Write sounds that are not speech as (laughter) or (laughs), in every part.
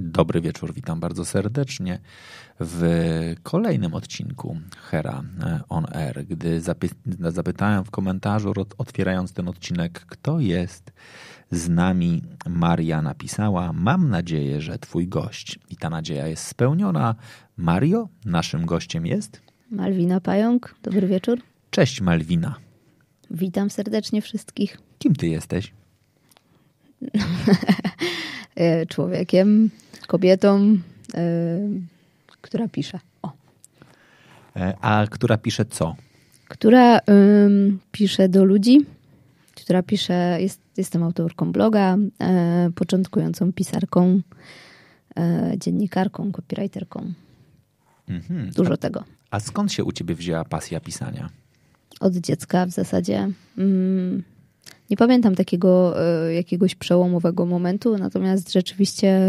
Dobry wieczór, witam bardzo serdecznie w kolejnym odcinku Hera on Air. Gdy zapytałem w komentarzu, otwierając ten odcinek, kto jest z nami, Maria napisała: Mam nadzieję, że Twój gość. I ta nadzieja jest spełniona. Mario, naszym gościem jest? Malwina Pająk, dobry wieczór. Cześć, Malwina. Witam serdecznie wszystkich. Kim Ty jesteś? (laughs) E, człowiekiem, kobietą, e, która pisze. O. E, a która pisze co? Która pisze do ludzi, która pisze, jest, jestem autorką bloga, początkującą pisarką, dziennikarką, copywriterką. Mhm. Dużo a, tego. A skąd się u ciebie wzięła pasja pisania? Od dziecka w zasadzie. Mm, nie pamiętam takiego e, jakiegoś przełomowego momentu, natomiast rzeczywiście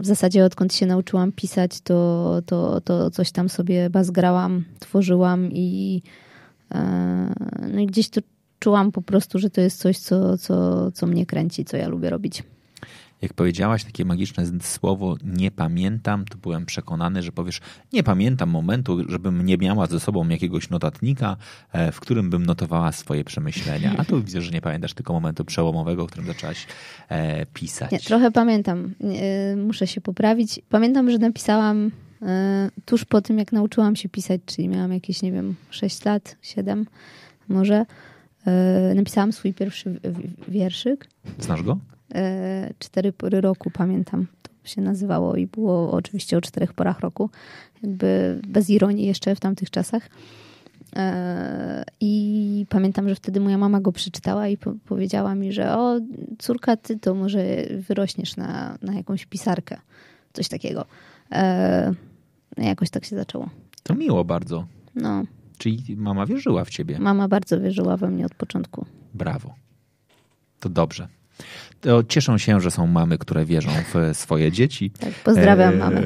w zasadzie odkąd się nauczyłam pisać, to, to, to coś tam sobie bazgrałam, tworzyłam i, e, no i gdzieś to czułam po prostu, że to jest coś, co, co, co mnie kręci, co ja lubię robić jak powiedziałaś takie magiczne słowo nie pamiętam, to byłem przekonany, że powiesz nie pamiętam momentu, żebym nie miała ze sobą jakiegoś notatnika, e, w którym bym notowała swoje przemyślenia. A tu (laughs) widzę, że nie pamiętasz tylko momentu przełomowego, w którym zaczęłaś e, pisać. Nie, trochę pamiętam. Muszę się poprawić. Pamiętam, że napisałam e, tuż po tym, jak nauczyłam się pisać, czyli miałam jakieś, nie wiem, 6 lat, 7 może. Napisałam swój pierwszy wierszyk. Znasz go? E, cztery pory roku, pamiętam. To się nazywało i było oczywiście o czterech porach roku. Jakby bez ironii jeszcze w tamtych czasach. E, I pamiętam, że wtedy moja mama go przeczytała i po powiedziała mi, że o, córka, ty to może wyrośniesz na, na jakąś pisarkę. Coś takiego. E, jakoś tak się zaczęło. To miło bardzo. No. Czyli mama wierzyła w ciebie. Mama bardzo wierzyła we mnie od początku. Brawo. To dobrze to cieszą się, że są mamy, które wierzą w swoje dzieci. Tak, pozdrawiam e, mamy.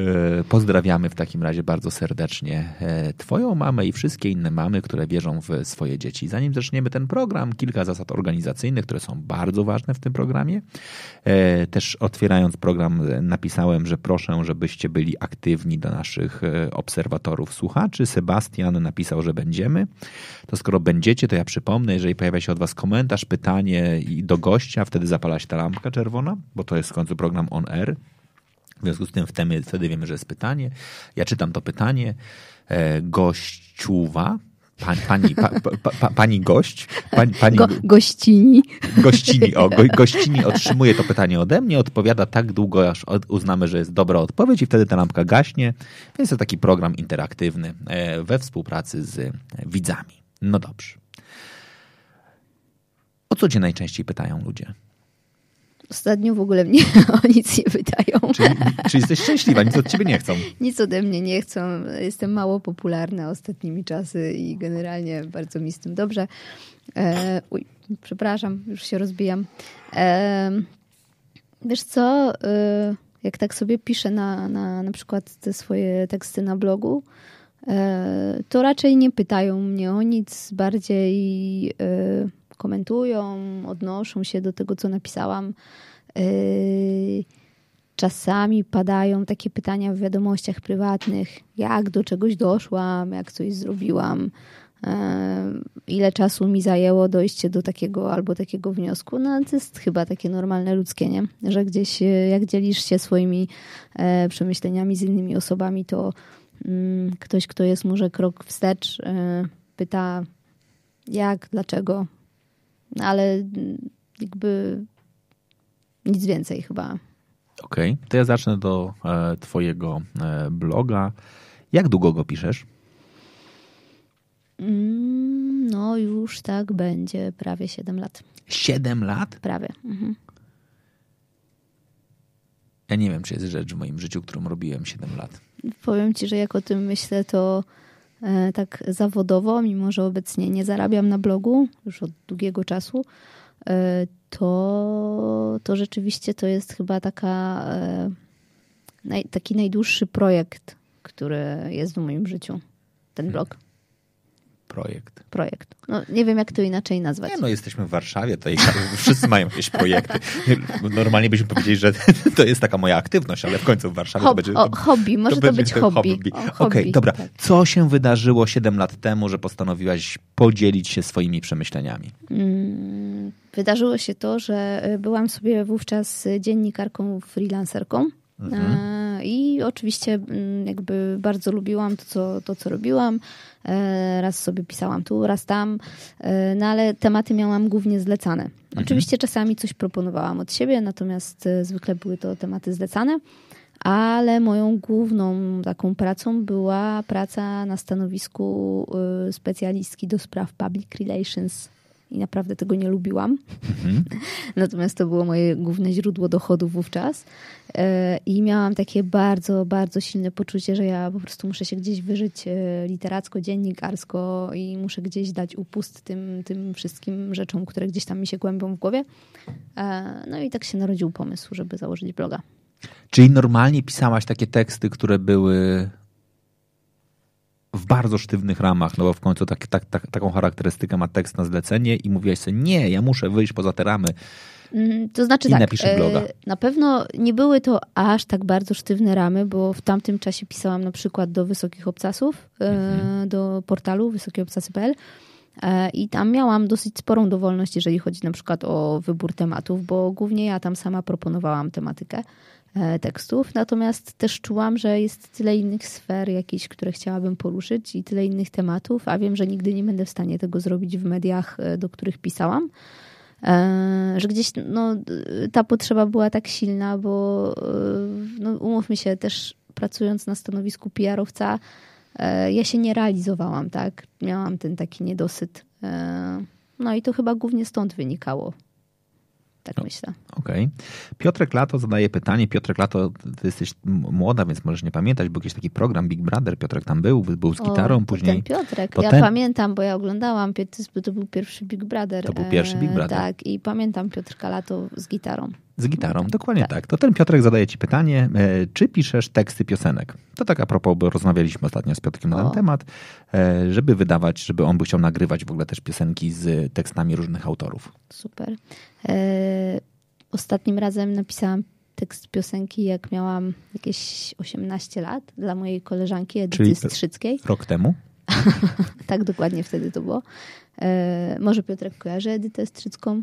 Pozdrawiamy w takim razie bardzo serdecznie e, Twoją mamę i wszystkie inne mamy, które wierzą w swoje dzieci. Zanim zaczniemy ten program, kilka zasad organizacyjnych, które są bardzo ważne w tym programie. E, też otwierając program, napisałem, że proszę, żebyście byli aktywni do naszych obserwatorów, słuchaczy. Sebastian napisał, że będziemy. To skoro będziecie, to ja przypomnę, jeżeli pojawia się od Was komentarz, pytanie i do gościa, wtedy zapala się ta lampka czerwona, bo to jest w końcu program on air. W związku z tym wtedy, wtedy wiemy, że jest pytanie. Ja czytam to pytanie. E, gościuwa, Pani, pani, pa, pa, pa, pani gość, pani, pani Go, gościni. Gościni, o, go, (laughs) gościni otrzymuje to pytanie ode mnie, odpowiada tak długo, aż uznamy, że jest dobra odpowiedź i wtedy ta lampka gaśnie. Więc to taki program interaktywny e, we współpracy z widzami. No dobrze. O co cię najczęściej pytają ludzie? Ostatnio w ogóle mnie (laughs) o nic nie pytają. Czyli, czyli jesteś szczęśliwa, nic od ciebie nie chcą. (laughs) Nic ode mnie nie chcą. Jestem mało popularna ostatnimi czasy i generalnie bardzo mi z tym dobrze. E, uj, przepraszam, już się rozbijam. E, wiesz co, e, jak tak sobie piszę na, na, na przykład te swoje teksty na blogu, e, to raczej nie pytają mnie o nic, bardziej e, komentują, odnoszą się do tego, co napisałam. Yy, czasami padają takie pytania w wiadomościach prywatnych, jak do czegoś doszłam, jak coś zrobiłam, yy, ile czasu mi zajęło dojście do takiego albo takiego wniosku. No to jest chyba takie normalne ludzkie, nie? Że gdzieś yy, jak dzielisz się swoimi przemyśleniami z innymi osobami, to mm, ktoś, kto jest może krok wstecz, pyta jak, dlaczego, ale jakby nic więcej chyba. Okej, okay. to ja zacznę do e, Twojego e, bloga. Jak długo go piszesz? Mm, no, już tak będzie prawie 7 lat. 7 lat? Prawie. Mhm. Ja nie wiem, czy jest rzecz w moim życiu, którą robiłem 7 lat. Powiem ci, że jak o tym myślę, to tak zawodowo, mimo że obecnie nie zarabiam na blogu już od długiego czasu, e, to, to rzeczywiście to jest chyba taka, e, taki najdłuższy projekt, który jest w moim życiu. Ten blog. Projekt. Projekt. No, nie wiem, jak to inaczej nazwać. Nie, no jesteśmy w Warszawie, tutaj (laughs) wszyscy mają jakieś projekty. Normalnie byśmy powiedzieli, że (laughs) to jest taka moja aktywność, ale w końcu w Warszawie Hob, to będzie... o, hobby, może to, będzie być to hobby. hobby. Okej, hobby, dobra. tak. Co się wydarzyło 7 lat temu, że postanowiłaś podzielić się swoimi przemyśleniami? Mm, Wydarzyło się to, że e, byłam sobie wówczas dziennikarką, freelancerką. E, I oczywiście mm, jakby bardzo lubiłam to, co, to, co robiłam. E, Raz sobie pisałam tu, raz tam, E, no ale tematy miałam głównie zlecane. Oczywiście czasami coś proponowałam od siebie, natomiast zwykle były to tematy zlecane. Ale moją główną taką pracą była praca na stanowisku specjalistki do spraw public relations. I naprawdę tego nie lubiłam. (laughs) Natomiast to było moje główne źródło dochodu wówczas. E, I miałam takie bardzo, bardzo silne poczucie, że ja po prostu muszę się gdzieś wyżyć e, literacko, dziennikarsko i muszę gdzieś dać upust tym, tym wszystkim rzeczom, które gdzieś tam mi się głębią w głowie. E, No i tak się narodził pomysł, żeby założyć bloga. Czyli normalnie pisałaś takie teksty, które były w bardzo sztywnych ramach, no bo w końcu tak, tak, tak, taką charakterystykę ma tekst na zlecenie i mówiłaś sobie, nie, ja muszę wyjść poza te ramy. Mm, To znaczy I tak, napiszesz bloga. e, na pewno nie były to aż tak bardzo sztywne ramy, bo w tamtym czasie pisałam na przykład do Wysokich Obcasów, e, Mhm. do portalu wysokieobcasy.pl e, i tam miałam dosyć sporą dowolność, jeżeli chodzi na przykład o wybór tematów, bo głównie ja tam sama proponowałam tematykę e, tekstów, natomiast też czułam, że jest tyle innych sfer jakichś, które chciałabym poruszyć i tyle innych tematów, a wiem, że nigdy nie będę w stanie tego zrobić w mediach, e, do których pisałam. E, że gdzieś no, ta potrzeba była tak silna, bo e, no, umówmy się, też pracując na stanowisku PR-owca, e, ja się nie realizowałam, tak? Miałam ten taki niedosyt. E, No i to chyba głównie stąd wynikało. Tak No. myślę. Okej. Piotrek Lato zadaje pytanie. Piotrek Lato, ty jesteś młoda, więc możesz nie pamiętać. Był jakiś taki program Big Brother. Piotrek tam był, był z gitarą, O, później... Ten Piotrek, to ja ten- pamiętam, bo ja oglądałam, to był pierwszy Big Brother. To był pierwszy Big e, Brother. Tak, i pamiętam Piotrka Lato z gitarą. Z gitarą, dokładnie tak. To ten Piotrek zadaje ci pytanie, e, czy piszesz teksty piosenek? To tak a propos, bo rozmawialiśmy ostatnio z Piotrkiem na ten O. temat, e, żeby wydawać, żeby on by chciał nagrywać w ogóle też piosenki z tekstami różnych autorów. Super. E, ostatnim razem napisałam tekst piosenki, jak miałam jakieś 18 lat dla mojej koleżanki Edyty Czyli- Strzyckiej. Rok temu? (laughs) Tak dokładnie wtedy to było. Może Piotrek kojarzy Edytę Strzycką.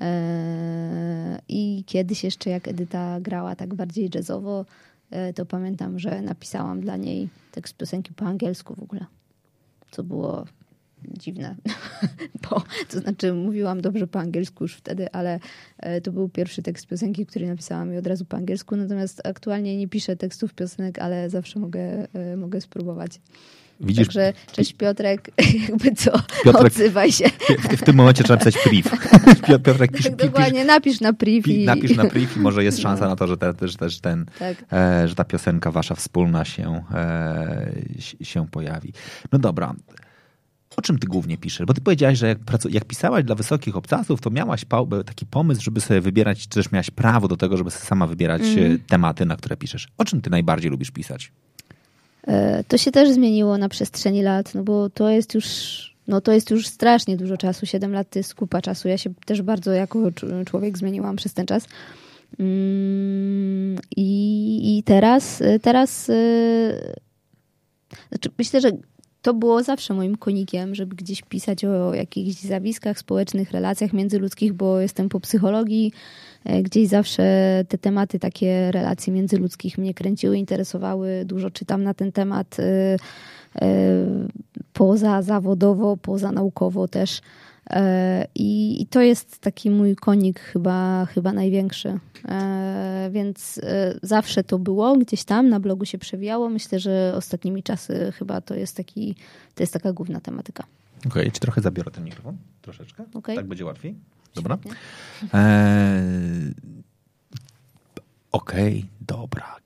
E, I kiedyś jeszcze jak Edyta grała tak bardziej jazzowo, e, to pamiętam, że napisałam dla niej tekst piosenki po angielsku w ogóle. Co było dziwne, (laughs) bo to znaczy mówiłam dobrze po angielsku już wtedy, ale e, to był pierwszy tekst piosenki, który napisałam i od razu po angielsku, natomiast aktualnie nie piszę tekstów piosenek, ale zawsze mogę, mogę spróbować. Widzisz, Także cześć Piotrek, (laughs) jakby co, Piotrek- odzywaj się. w, w tym momencie trzeba pisać priv. (laughs) Pio- Piotrek pisze, Tak dokładnie, napisz na priv i... napisz na priv i może jest (laughs) szansa na to, że, te, że też ten, Tak. e, że ta piosenka wasza wspólna się, e, się- pojawi. No dobra. O czym ty głównie piszesz? Bo ty powiedziałaś, że jak, jak pisałaś dla wysokich obcasów, to miałaś taki pomysł, żeby sobie wybierać, czy też miałaś prawo do tego, żeby sama wybierać e, tematy, na które piszesz. O czym ty najbardziej lubisz pisać? E, To się też zmieniło na przestrzeni lat, no bo to jest już, no to jest już strasznie dużo czasu. Siedem lat to jest kupa czasu. Ja się też bardzo jako cz- człowiek zmieniłam przez ten czas. Mm, I, i teraz, teraz e, znaczy myślę, że to było zawsze moim konikiem, żeby gdzieś pisać o jakichś zjawiskach społecznych, relacjach międzyludzkich, bo jestem po psychologii. E, Gdzieś zawsze te tematy, takie relacji międzyludzkich mnie kręciły, interesowały. Dużo czytam na ten temat e, e, poza zawodowo, poza naukowo też. E, I, I to jest taki mój konik chyba, chyba największy. E, Więc e, zawsze to było, gdzieś tam na blogu się przewijało. Myślę, że ostatnimi czasy chyba to jest, taki, to jest taka główna tematyka. Okej, czy trochę zabiorę ten mikrofon? Troszeczkę? Okej. Tak będzie łatwiej? Dobra. Eee, Okej,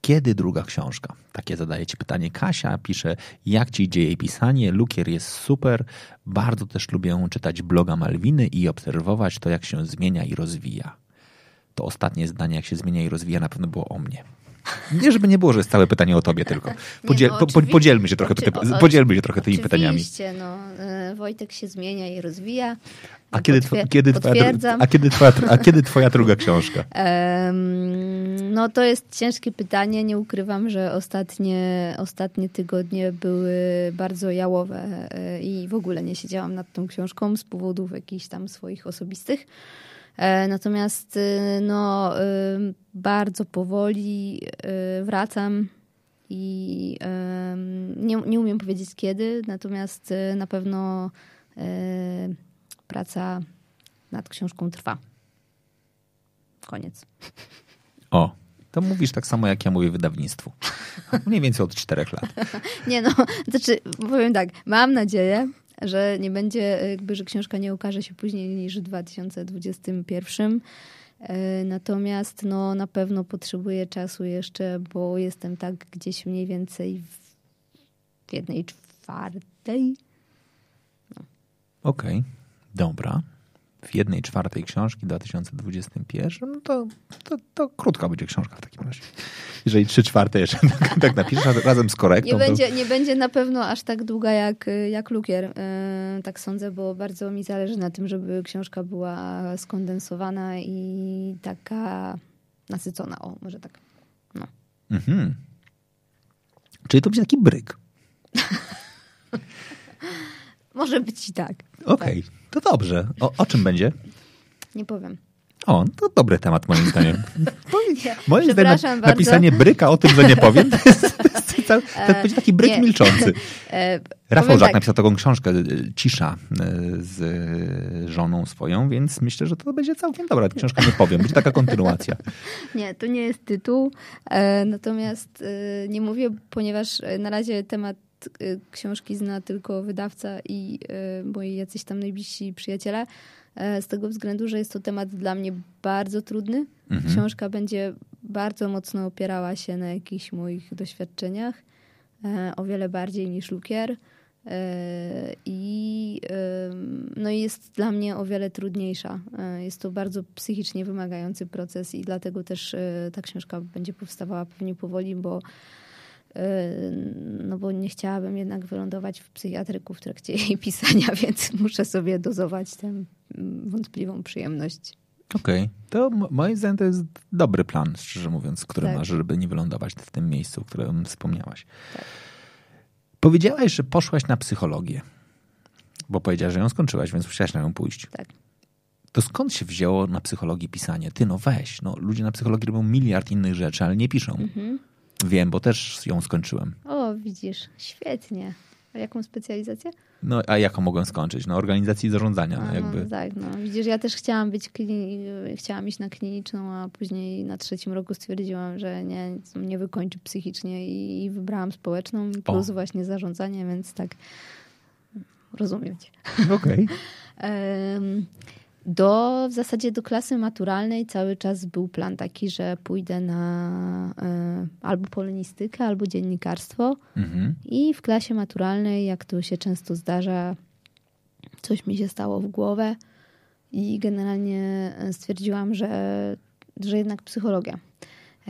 Kiedy druga książka? Takie zadaje ci pytanie Kasia. Pisze, jak ci idzie jej pisanie? Lukier jest super. Bardzo też lubię czytać bloga Malwiny i obserwować to, jak się zmienia i rozwija. To ostatnie zdanie, jak się zmienia i rozwija, na pewno było o mnie. Nie, żeby nie było, że jest całe pytanie o tobie tylko. Podziel, no, po, podzielmy się trochę, ty, podzielmy się trochę tymi pytaniami. Oczywiście, no, e, Wojtek się zmienia i rozwija. A kiedy, Potwier- tw- kiedy, twoja, a, kiedy twoja, a kiedy twoja druga książka? (laughs) No to jest ciężkie pytanie. Nie ukrywam, że ostatnie, ostatnie tygodnie były bardzo jałowe e, i w ogóle nie siedziałam nad tą książką z powodów jakichś tam swoich osobistych. E, Natomiast e, no, e, bardzo powoli e, wracam i nie, nie umiem powiedzieć kiedy, natomiast na pewno praca nad książką trwa. Koniec. O, to mówisz tak samo, jak ja mówię wydawnictwu. (laughs) Mniej więcej od czterech lat. Nie no, znaczy powiem tak, mam nadzieję, że nie będzie, jakby, że książka nie ukaże się później niż w 2021. E, Natomiast no, na pewno potrzebuję czasu jeszcze, bo jestem tak gdzieś mniej więcej w jednej czwartej. Okej, dobra. W jednej czwartej książki w 2021, no to, to, to krótka będzie książka w takim razie. Jeżeli trzy czwarte jeszcze (laughs) tak, tak napiszesz raz- razem z korektą, Nie to... będzie, nie będzie na pewno aż tak długa jak, jak Lukier, e, tak sądzę, bo bardzo mi zależy na tym, żeby książka była skondensowana i taka nasycona. O, może tak. No. Mhm. Czyli to będzie taki bryk. (laughs) Może być i tak. Okej, to dobrze. O, o czym będzie? Nie powiem. O, to dobry temat moim zdaniem. (laughs) Nie, Moim zdaniem na, bardzo. napisanie bryka o tym, że nie powiem, to, jest, to, jest, to, to będzie taki bryk nie. milczący. (laughs) E, Rafał Żak tak, napisał taką książkę y, Cisza z żoną swoją, więc myślę, że to będzie całkiem dobra książka, nie powiem. Będzie taka kontynuacja. (laughs) Nie, to nie jest tytuł. E, natomiast e, nie mówię, ponieważ e, na razie temat e, książki zna tylko wydawca i e, moi jacyś tam najbliżsi przyjaciele. E, z tego względu, że jest to temat dla mnie bardzo trudny. Mhm. Książka będzie bardzo mocno opierała się na jakichś moich doświadczeniach. E, o wiele bardziej niż Lukier. E, I, no jest dla mnie o wiele trudniejsza. Jest to bardzo psychicznie wymagający proces i dlatego też ta książka będzie powstawała pewnie powoli, bo no bo nie chciałabym jednak wylądować w psychiatryku w trakcie jej (laughs) pisania, więc muszę sobie dozować tę mm, wątpliwą przyjemność. Okej, to m- moim zdaniem to jest dobry plan, szczerze mówiąc, który Tak. masz, żeby nie wylądować w tym miejscu, o którym wspomniałaś. Tak. Powiedziałaś, że poszłaś na psychologię, bo powiedziałaś, że ją skończyłaś, więc musiałaś na nią pójść. Tak. To skąd się wzięło na psychologii pisanie? Ty, no weź, no ludzie na psychologii robią miliard innych rzeczy, ale nie piszą. Mhm. Wiem, bo też ją skończyłem. O, widzisz, świetnie. A jaką specjalizację? No, a jaką mogłem skończyć? No, organizacji i zarządzania, no, A, jakby. Tak, no. Widzisz, ja też chciałam być, chciałam iść na kliniczną, a później na trzecim roku stwierdziłam, że nie, mnie wykończy psychicznie i, i wybrałam społeczną plus O. właśnie zarządzanie, więc tak rozumiem cię. Okej. (laughs) Em, Do, w zasadzie do klasy maturalnej cały czas był plan taki, że pójdę na e, albo polonistykę, albo dziennikarstwo. Mhm. I w klasie maturalnej, jak to się często zdarza, coś mi się stało w głowę i generalnie stwierdziłam, że, że jednak psychologia.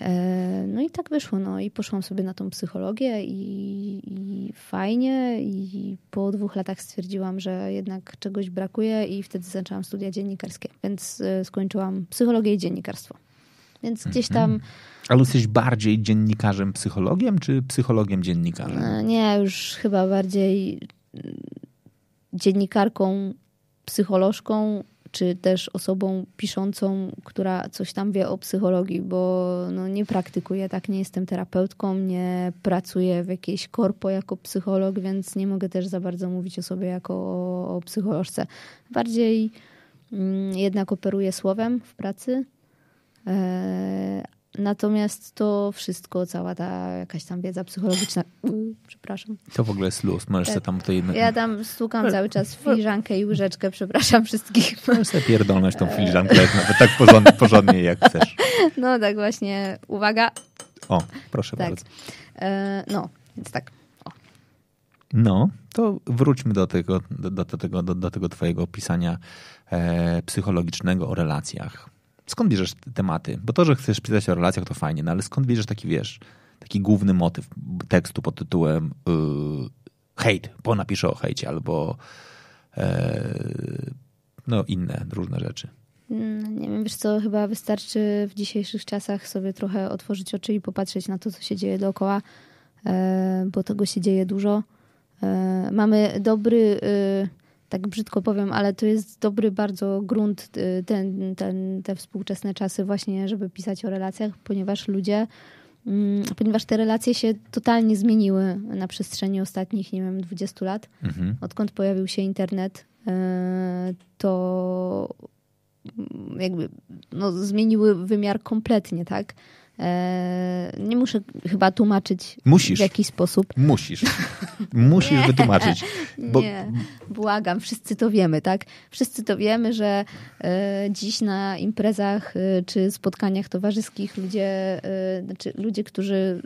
E, No i tak wyszło, no i poszłam sobie na tą psychologię i, i fajnie i po dwóch latach stwierdziłam, że jednak czegoś brakuje i wtedy zaczęłam studia dziennikarskie, więc e, skończyłam psychologię i dziennikarstwo. Więc gdzieś tam Ale jesteś bardziej dziennikarzem psychologiem, czy psychologiem dziennikarzem? E, Nie, już chyba bardziej mm, dziennikarką, psycholożką, czy też osobą piszącą, która coś tam wie o psychologii, bo no, nie praktykuję tak, nie jestem terapeutką, nie pracuję w jakiejś korpo jako psycholog, więc nie mogę też za bardzo mówić o sobie jako o, o psycholożce. Bardziej mm, jednak operuję słowem w pracy. Natomiast to wszystko, cała ta jakaś tam wiedza psychologiczna, przepraszam. To w ogóle jest luz. Możesz Tak. sobie tam tutaj... Ja tam stukam cały czas filiżankę i łyżeczkę, przepraszam wszystkich. Możesz sobie pierdolnąć tą filiżankę jak nawet tak porządnie, porządnie jak chcesz. (laughs) No tak właśnie, uwaga. O, proszę tak. bardzo. E, no, więc tak. O. No, to wróćmy do tego, do, do, tego, do, do tego twojego opisania e, psychologicznego o relacjach. Skąd bierzesz te tematy? Bo to, że chcesz pisać o relacjach, to fajnie, no ale skąd bierzesz taki, wiesz, taki główny motyw tekstu pod tytułem yy, hejt, bo napiszę o hejcie, albo e, no inne różne rzeczy. Mm, nie wiem, wiesz co, chyba wystarczy w dzisiejszych czasach sobie trochę otworzyć oczy i popatrzeć na to, co się dzieje dookoła, e, bo tego się dzieje dużo. E, mamy dobry, e, tak brzydko powiem, ale to jest dobry bardzo grunt ten, ten, te współczesne czasy właśnie, żeby pisać o relacjach, ponieważ ludzie mm, ponieważ te relacje się totalnie zmieniły na przestrzeni ostatnich, nie wiem, 20 lat. Mhm. Odkąd pojawił się internet, to jakby no, zmieniły wymiar kompletnie, tak? E, nie muszę chyba tłumaczyć Musisz. w jakiś sposób. Musisz. Musisz (laughs) nie, wytłumaczyć. Bo... Nie, błagam, wszyscy to wiemy, tak? Wszyscy to wiemy, że e, dziś na imprezach e, czy spotkaniach towarzyskich ludzie, znaczy ludzie, którzy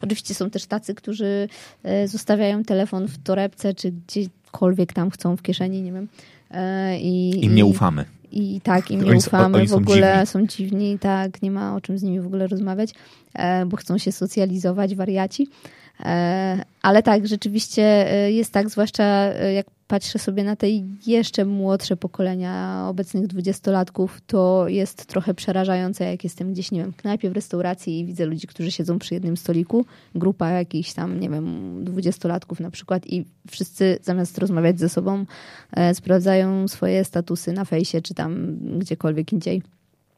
oczywiście są też tacy, którzy zostawiają telefon w torebce czy gdziekolwiek tam chcą w kieszeni, nie wiem. I, Im nie ufamy. I tak, im nie ufamy, oni w ogóle są dziwni. są dziwni, tak, nie ma o czym z nimi w ogóle rozmawiać, e, bo chcą się socjalizować, wariaci. E, ale tak, rzeczywiście e, jest tak, zwłaszcza jak patrzę sobie na te jeszcze młodsze pokolenia obecnych dwudziestolatków, to jest trochę przerażające, jak jestem gdzieś, nie wiem, w knajpie, w restauracji i widzę ludzi, którzy siedzą przy jednym stoliku, grupa jakichś tam, nie wiem, dwudziestolatków na przykład i wszyscy zamiast rozmawiać ze sobą e, sprawdzają swoje statusy na fejsie czy tam gdziekolwiek indziej.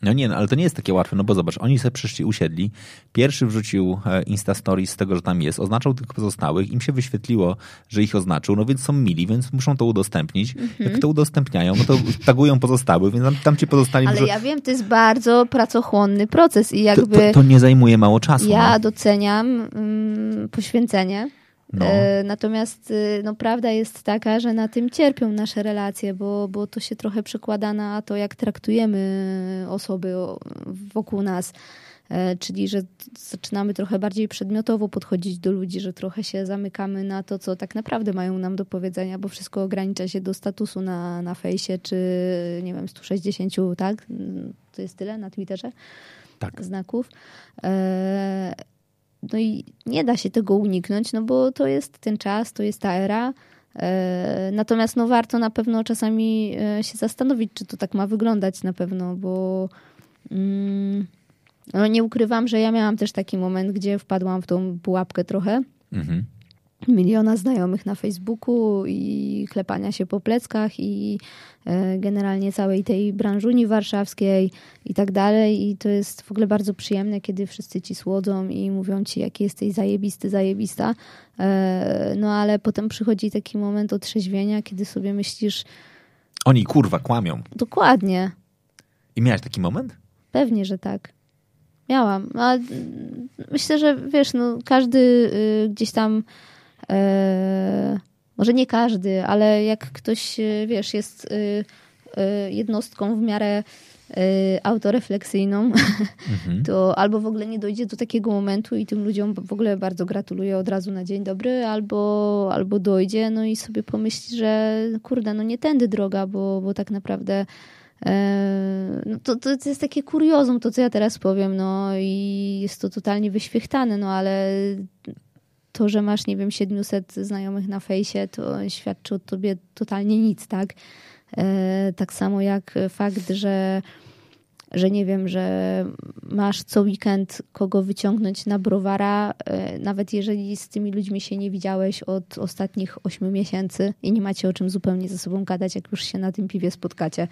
No nie, no, ale to nie jest takie łatwe, no bo zobacz, oni sobie przyszli, usiedli, pierwszy wrzucił e, Insta Stories z tego, że tam jest, oznaczał tych pozostałych, im się wyświetliło, że ich oznaczył, no więc są mili, więc muszą to udostępnić. Mhm. Jak to udostępniają, no to tagują pozostałych, więc tam, tam ci pozostali... Ale ja wiem, to jest bardzo pracochłonny proces i jakby... To, to, to nie zajmuje mało czasu. Ja no. doceniam mm, poświęcenie, no. E, natomiast y, no, prawda jest taka, że na tym cierpią nasze relacje, bo, bo to się trochę przekłada na to, jak traktujemy osoby wokół nas. E, czyli, że zaczynamy trochę bardziej przedmiotowo podchodzić do ludzi, że trochę się zamykamy na to, co tak naprawdę mają nam do powiedzenia, bo wszystko ogranicza się do statusu na, na fejsie, czy nie wiem, 160, tak? To jest tyle na Twitterze? Tak. Znaków. No i nie da się tego uniknąć, no bo to jest ten czas, to jest ta era. E, natomiast no warto na pewno czasami e, się zastanowić, czy to tak ma wyglądać na pewno, bo mm, no nie ukrywam, że ja miałam też taki moment, gdzie wpadłam w tą pułapkę trochę. Mhm miliona znajomych na Facebooku i klepania się po pleckach i e, generalnie całej tej branżuni warszawskiej i tak dalej. I to jest w ogóle bardzo przyjemne, kiedy wszyscy ci słodzą i mówią ci, jaki jesteś zajebisty, zajebista. E, no ale potem przychodzi taki moment otrzeźwienia, kiedy sobie myślisz... Oni kurwa kłamią. Dokładnie. I miałeś taki moment? Pewnie, że tak. Miałam. A myślę, że wiesz, no, każdy y, gdzieś tam może nie każdy, ale jak ktoś, e, wiesz, jest e, jednostką w miarę autorefleksyjną, (laughs) mhm. to albo w ogóle nie dojdzie do takiego momentu i tym ludziom w ogóle bardzo gratuluję od razu na dzień dobry, albo, albo dojdzie, no i sobie pomyśli, że kurde, no nie tędy droga, bo, bo tak naprawdę no to, to jest takie kuriozum, to co ja teraz powiem, no i jest to totalnie wyświechtane, no ale to, że masz, nie wiem, 700 znajomych na fejsie, to świadczy o tobie totalnie nic, tak? E, tak samo jak fakt, że, że nie wiem, że masz co weekend kogo wyciągnąć na browara, e, nawet jeżeli z tymi ludźmi się nie widziałeś od ostatnich 8 miesięcy i nie macie o czym zupełnie ze sobą gadać, jak już się na tym piwie spotkacie.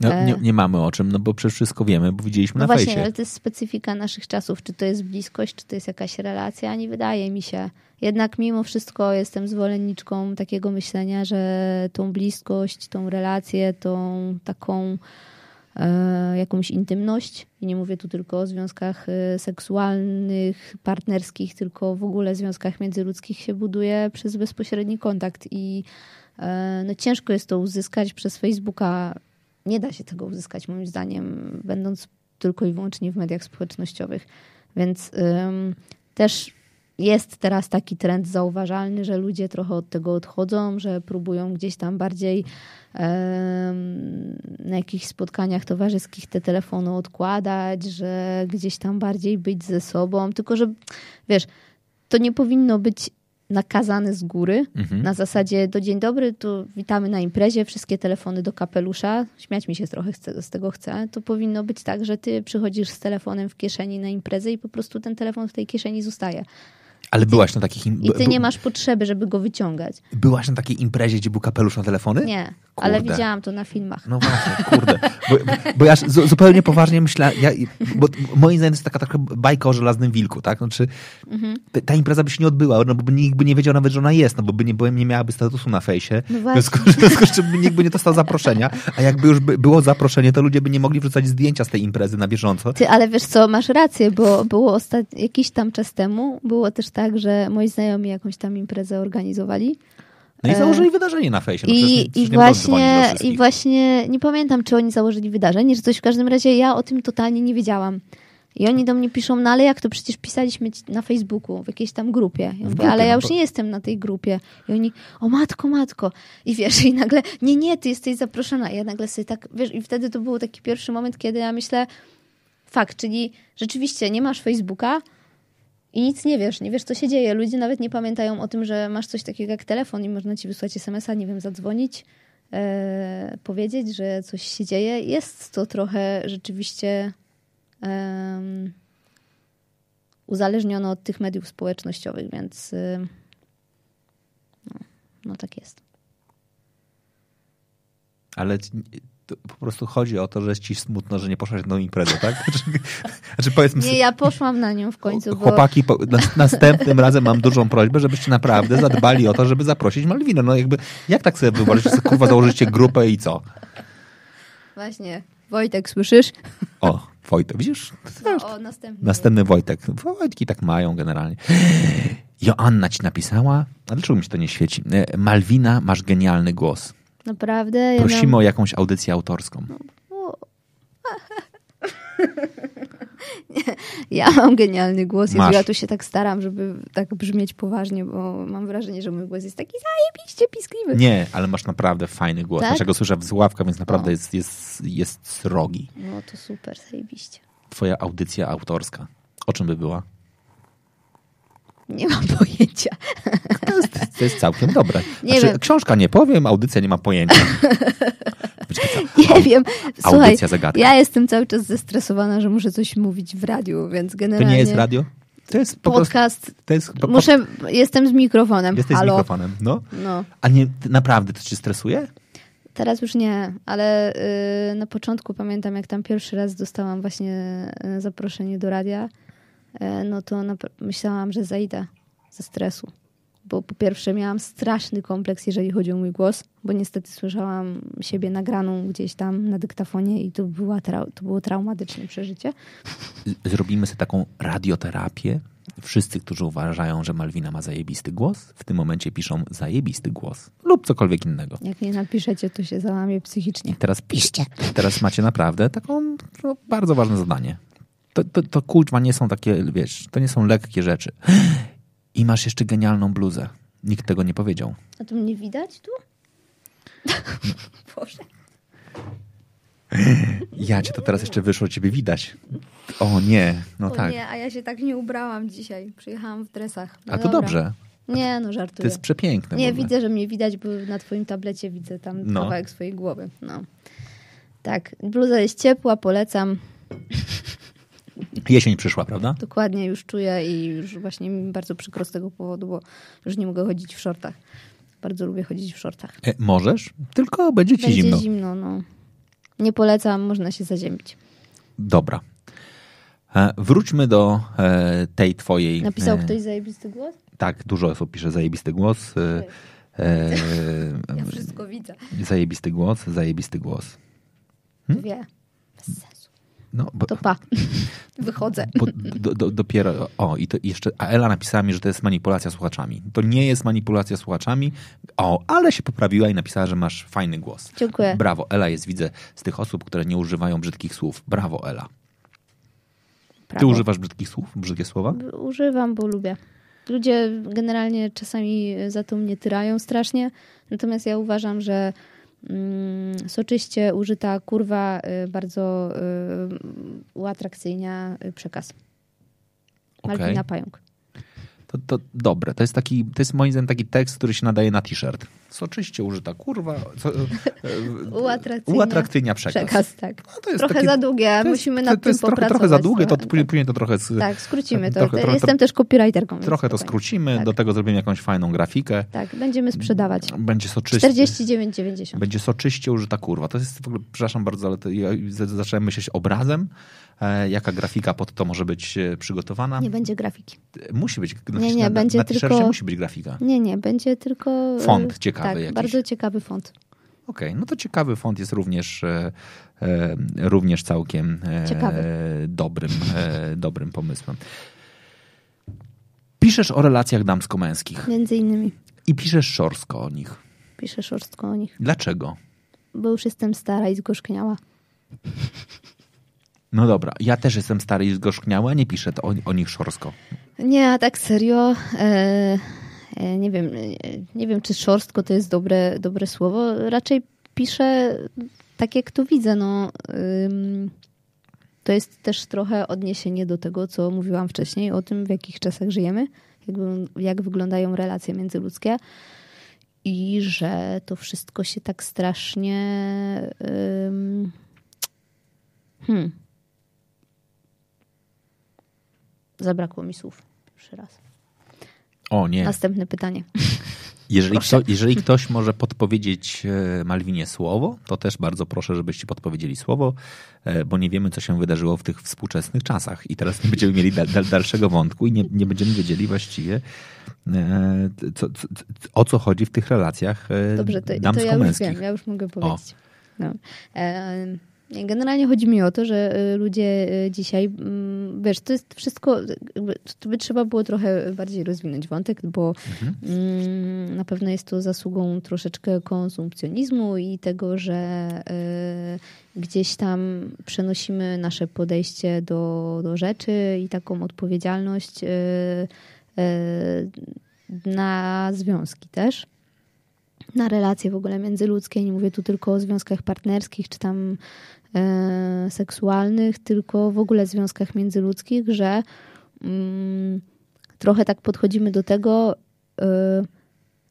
No, e, nie, nie, mamy o czym, no bo przecież wszystko wiemy, bo widzieliśmy no na właśnie, fejsie. ale to jest specyfika naszych czasów. Czy to jest bliskość, czy to jest jakaś relacja? Nie wydaje mi się. Jednak mimo wszystko jestem zwolenniczką takiego myślenia, że tą bliskość, tą relację, tą taką e, jakąś intymność, i nie mówię tu tylko o związkach e, seksualnych, partnerskich, tylko w ogóle związkach międzyludzkich się buduje przez bezpośredni kontakt i e, no, ciężko jest to uzyskać przez Facebooka nie da się tego uzyskać, moim zdaniem, będąc tylko i wyłącznie w mediach społecznościowych. Więc ym, też jest teraz taki trend zauważalny, że ludzie trochę od tego odchodzą, że próbują gdzieś tam bardziej na jakichś spotkaniach towarzyskich te telefony odkładać, że gdzieś tam bardziej być ze sobą. Tylko, że wiesz, to nie powinno być nakazane z góry. Mhm. Na zasadzie do dzień dobry, to witamy na imprezie, wszystkie telefony do kapelusza. Śmiać mi się trochę z tego chcę. To powinno być tak, że ty przychodzisz z telefonem w kieszeni na imprezę i po prostu ten telefon w tej kieszeni zostaje. Ale byłaś na takich... Im... I ty nie masz potrzeby, żeby go wyciągać. Byłaś na takiej imprezie, gdzie był kapelusz na telefony? Nie, kurde. ale widziałam to na filmach. No właśnie, kurde. Bo, bo ja zupełnie poważnie myślę, ja, bo moim zdaniem to jest taka, taka bajka o żelaznym wilku, tak? Znaczy, mhm. ta impreza by się nie odbyła, no bo nikt by nie wiedział nawet, że ona jest, no bo by nie, nie miałaby statusu na fejsie. No. W związku z czym nikt by nie dostał zaproszenia, a jakby już by było zaproszenie, to ludzie by nie mogli wrzucać zdjęcia z tej imprezy na bieżąco. Ty, ale wiesz co, masz rację, bo było ostat... jakiś tam czas temu, było też tak, że moi znajomi jakąś tam imprezę organizowali. No i założyli e, wydarzenie na fejsie. No I, i, właśnie, I właśnie nie pamiętam, czy oni założyli wydarzenie, czy coś. W każdym razie ja o tym totalnie nie wiedziałam. I oni do mnie piszą, no ale jak to przecież pisaliśmy na Facebooku, w jakiejś tam grupie. Ja mówię, ale ja no już nie jestem na tej grupie. I oni, o matko, matko. I wiesz, i nagle, nie, nie, ty jesteś zaproszona. I ja nagle sobie tak, wiesz, i wtedy to był taki pierwszy moment, kiedy ja myślę, fakt, czyli rzeczywiście nie masz Facebooka, i nic nie wiesz, nie wiesz, co się dzieje. Ludzie nawet nie pamiętają o tym, że masz coś takiego jak telefon i można ci wysłać SMS-a, nie wiem, zadzwonić, e, powiedzieć, że coś się dzieje. Jest to trochę rzeczywiście e, uzależnione od tych mediów społecznościowych, więc e, no, no tak jest. Ale po prostu chodzi o to, że jest ci smutno, że nie poszłaś na tą imprezę, tak? (laughs) Znaczy, znaczy powiedzmy nie, ja poszłam na nią w końcu. Chłopaki, bo... następnym razem mam dużą prośbę, żebyście naprawdę zadbali o to, żeby zaprosić Malwinę. No jakby, jak tak sobie wyobrazić, że kurwa założycie grupę i co? Właśnie. Wojtek, słyszysz? O, Wojtek, widzisz? No, o, następny. Następny Wojtek. Wojtki tak mają generalnie. Joanna ci napisała, a dlaczego mi się to nie świeci? E, Malwina, masz genialny głos. Naprawdę? Prosimy o jakąś audycję autorską. No, (laughs) ja mam genialny głos. Jezu, ja tu się tak staram, żeby tak brzmieć poważnie, bo mam wrażenie, że mój głos jest taki zajebiście piskliwy. Nie, ale masz naprawdę fajny głos. Tak? Dlaczego słyszę w Zławka, więc naprawdę jest, jest, jest srogi. No to super, zajebiście. Twoja audycja autorska. O czym by była? Nie mam (laughs) pojęcia. To jest, to jest całkiem dobre. Nie znaczy, wiem. Książka nie powiem, audycja nie ma pojęcia. (laughs) nie wiem. Słuchaj, audycja zagadka. Ja jestem cały czas zestresowana, że muszę coś mówić w radiu, więc generalnie... To nie jest radio? To jest podcast. Prostu, to jest po, muszę, jestem z mikrofonem. Jesteś Halo. z mikrofonem, no. no. A nie, naprawdę to cię stresuje? Teraz już nie, ale yy, na początku pamiętam, jak tam pierwszy raz dostałam właśnie y, zaproszenie do radia no to myślałam, że zejdę ze stresu. Bo po pierwsze miałam straszny kompleks, jeżeli chodzi o mój głos, bo niestety słyszałam siebie nagraną gdzieś tam na dyktafonie i to, była to było traumatyczne przeżycie. Zrobimy sobie taką radioterapię. Wszyscy, którzy uważają, że Malwina ma zajebisty głos, w tym momencie piszą zajebisty głos lub cokolwiek innego. Jak nie napiszecie, to się załamie psychicznie. I teraz piszcie. Teraz macie naprawdę taką no, bardzo ważne zadanie to, to, to kurczma nie są takie, wiesz, to nie są lekkie rzeczy. I masz jeszcze genialną bluzę. Nikt tego nie powiedział. A to mnie widać tu? (laughs) Boże. Ja cię to teraz jeszcze wyszło, ciebie widać. O nie, no o tak. nie, a ja się tak nie ubrałam dzisiaj. Przyjechałam w dresach. No a to dobra. dobrze. Nie, no żartuję. To jest przepiękne. Nie, widzę, że mnie widać, bo na twoim tablecie widzę tam no. kawałek swojej głowy. No. Tak, bluza jest ciepła, polecam. Jesień przyszła, prawda? Dokładnie, już czuję i już właśnie mi bardzo przykro z tego powodu, bo już nie mogę chodzić w shortach. Bardzo lubię chodzić w shortach. E, możesz, tylko będzie ci będzie zimno. zimno, no. Nie polecam, można się zaziębić. Dobra. E, wróćmy do e, tej twojej... Napisał e, ktoś zajebisty głos? Tak, dużo osób pisze zajebisty głos. (laughs) Ja wszystko widzę. Zajebisty głos, zajebisty głos. Hm? Dwie. No, bo, to pa. (laughs) Wychodzę. Bo, do, do, dopiero, o i to jeszcze, a Ela napisała mi, że to jest manipulacja słuchaczami. To nie jest manipulacja słuchaczami, o, ale się poprawiła i napisała, że masz fajny głos. Dziękuję. Brawo, Ela jest, widzę, z tych osób, które nie używają brzydkich słów. Brawo, Ela. prawo. Ty używasz brzydkich słów, brzydkie słowa? Używam, bo lubię. Ludzie generalnie czasami za to mnie tyrają strasznie, natomiast ja uważam, że soczyście użyta kurwa y, bardzo y, uatrakcyjnia y, przekaz. Okej. Malwina Pająk. To, to dobre. To jest, taki, to jest moim zdaniem taki tekst, który się nadaje na t-shirt. Soczyście użyta kurwa. Co, e, Uatrakcyjnia, uatrakcyjnia przekaz. Przekaz, tak. No to jest trochę takie- za długie, to jest- musimy to- nad to tym jest trochę, popracować. trochę za długie, to później, później to trochę... Tak, skrócimy to. trochę- trochę- Jestem też copywriterką. Trochę to skrócimy, Tak. do tego zrobimy jakąś fajną grafikę. Tak, będziemy sprzedawać. Będzie soczyście. 49,90. Będzie soczyście użyta kurwa. To jest w ogóle, przepraszam bardzo, ale to ja zacząłem myśleć obrazem, e, jaka grafika pod to może być e, przygotowana. Nie będzie grafiki. Musi być. Nie, nie, na, będzie na tylko- musi być grafika. Nie, nie, będzie tylko... e, Font ciekawy Tak, jakiś. bardzo ciekawy font. Okej, no to ciekawy font jest również, e, e, również całkiem e, Ciekawy. dobrym, e, dobrym pomysłem. Piszesz o relacjach damsko-męskich Między innymi i piszesz szorstko o nich. piszę szorstko o nich, Dlaczego? bo już jestem stara i zgorzkniała. No dobra, ja też jestem stary i zgorzkniały, a nie piszę o, o nich szorstko. Nie, a tak serio, e, e, nie wiem, e, nie wiem, czy szorstko to jest dobre, dobre słowo. Raczej piszę tak, jak to widzę. No, ym, to jest też trochę odniesienie do tego, co mówiłam wcześniej, o tym, w jakich czasach żyjemy, jak, jak wyglądają relacje międzyludzkie i że to wszystko się tak strasznie... Ym, hmm. Zabrakło mi słów. Jeszcze raz. O nie. Następne pytanie. (laughs) Jeżeli, kto, jeżeli ktoś może podpowiedzieć e, Malwinie słowo, to też bardzo proszę, żebyście podpowiedzieli słowo, e, bo nie wiemy, co się wydarzyło w tych współczesnych czasach. I teraz nie będziemy mieli dal, dal, dalszego wątku i nie, nie będziemy wiedzieli właściwie, e, co, co, o co chodzi w tych relacjach Dobrze, to, to ja już damsko-męskich. wiem, ja już mogę powiedzieć. No. E, Generalnie chodzi mi o to, że e, ludzie e, dzisiaj, mm, wiesz, to jest wszystko, to by trzeba było trochę bardziej rozwinąć wątek, bo mm, na pewno jest to zasługą troszeczkę konsumpcjonizmu i tego, że e, gdzieś tam przenosimy nasze podejście do, do rzeczy i taką odpowiedzialność na związki też na relacje w ogóle międzyludzkie. Nie mówię tu tylko o związkach partnerskich czy tam seksualnych, tylko w ogóle związkach międzyludzkich, że mm, trochę tak podchodzimy do tego, e,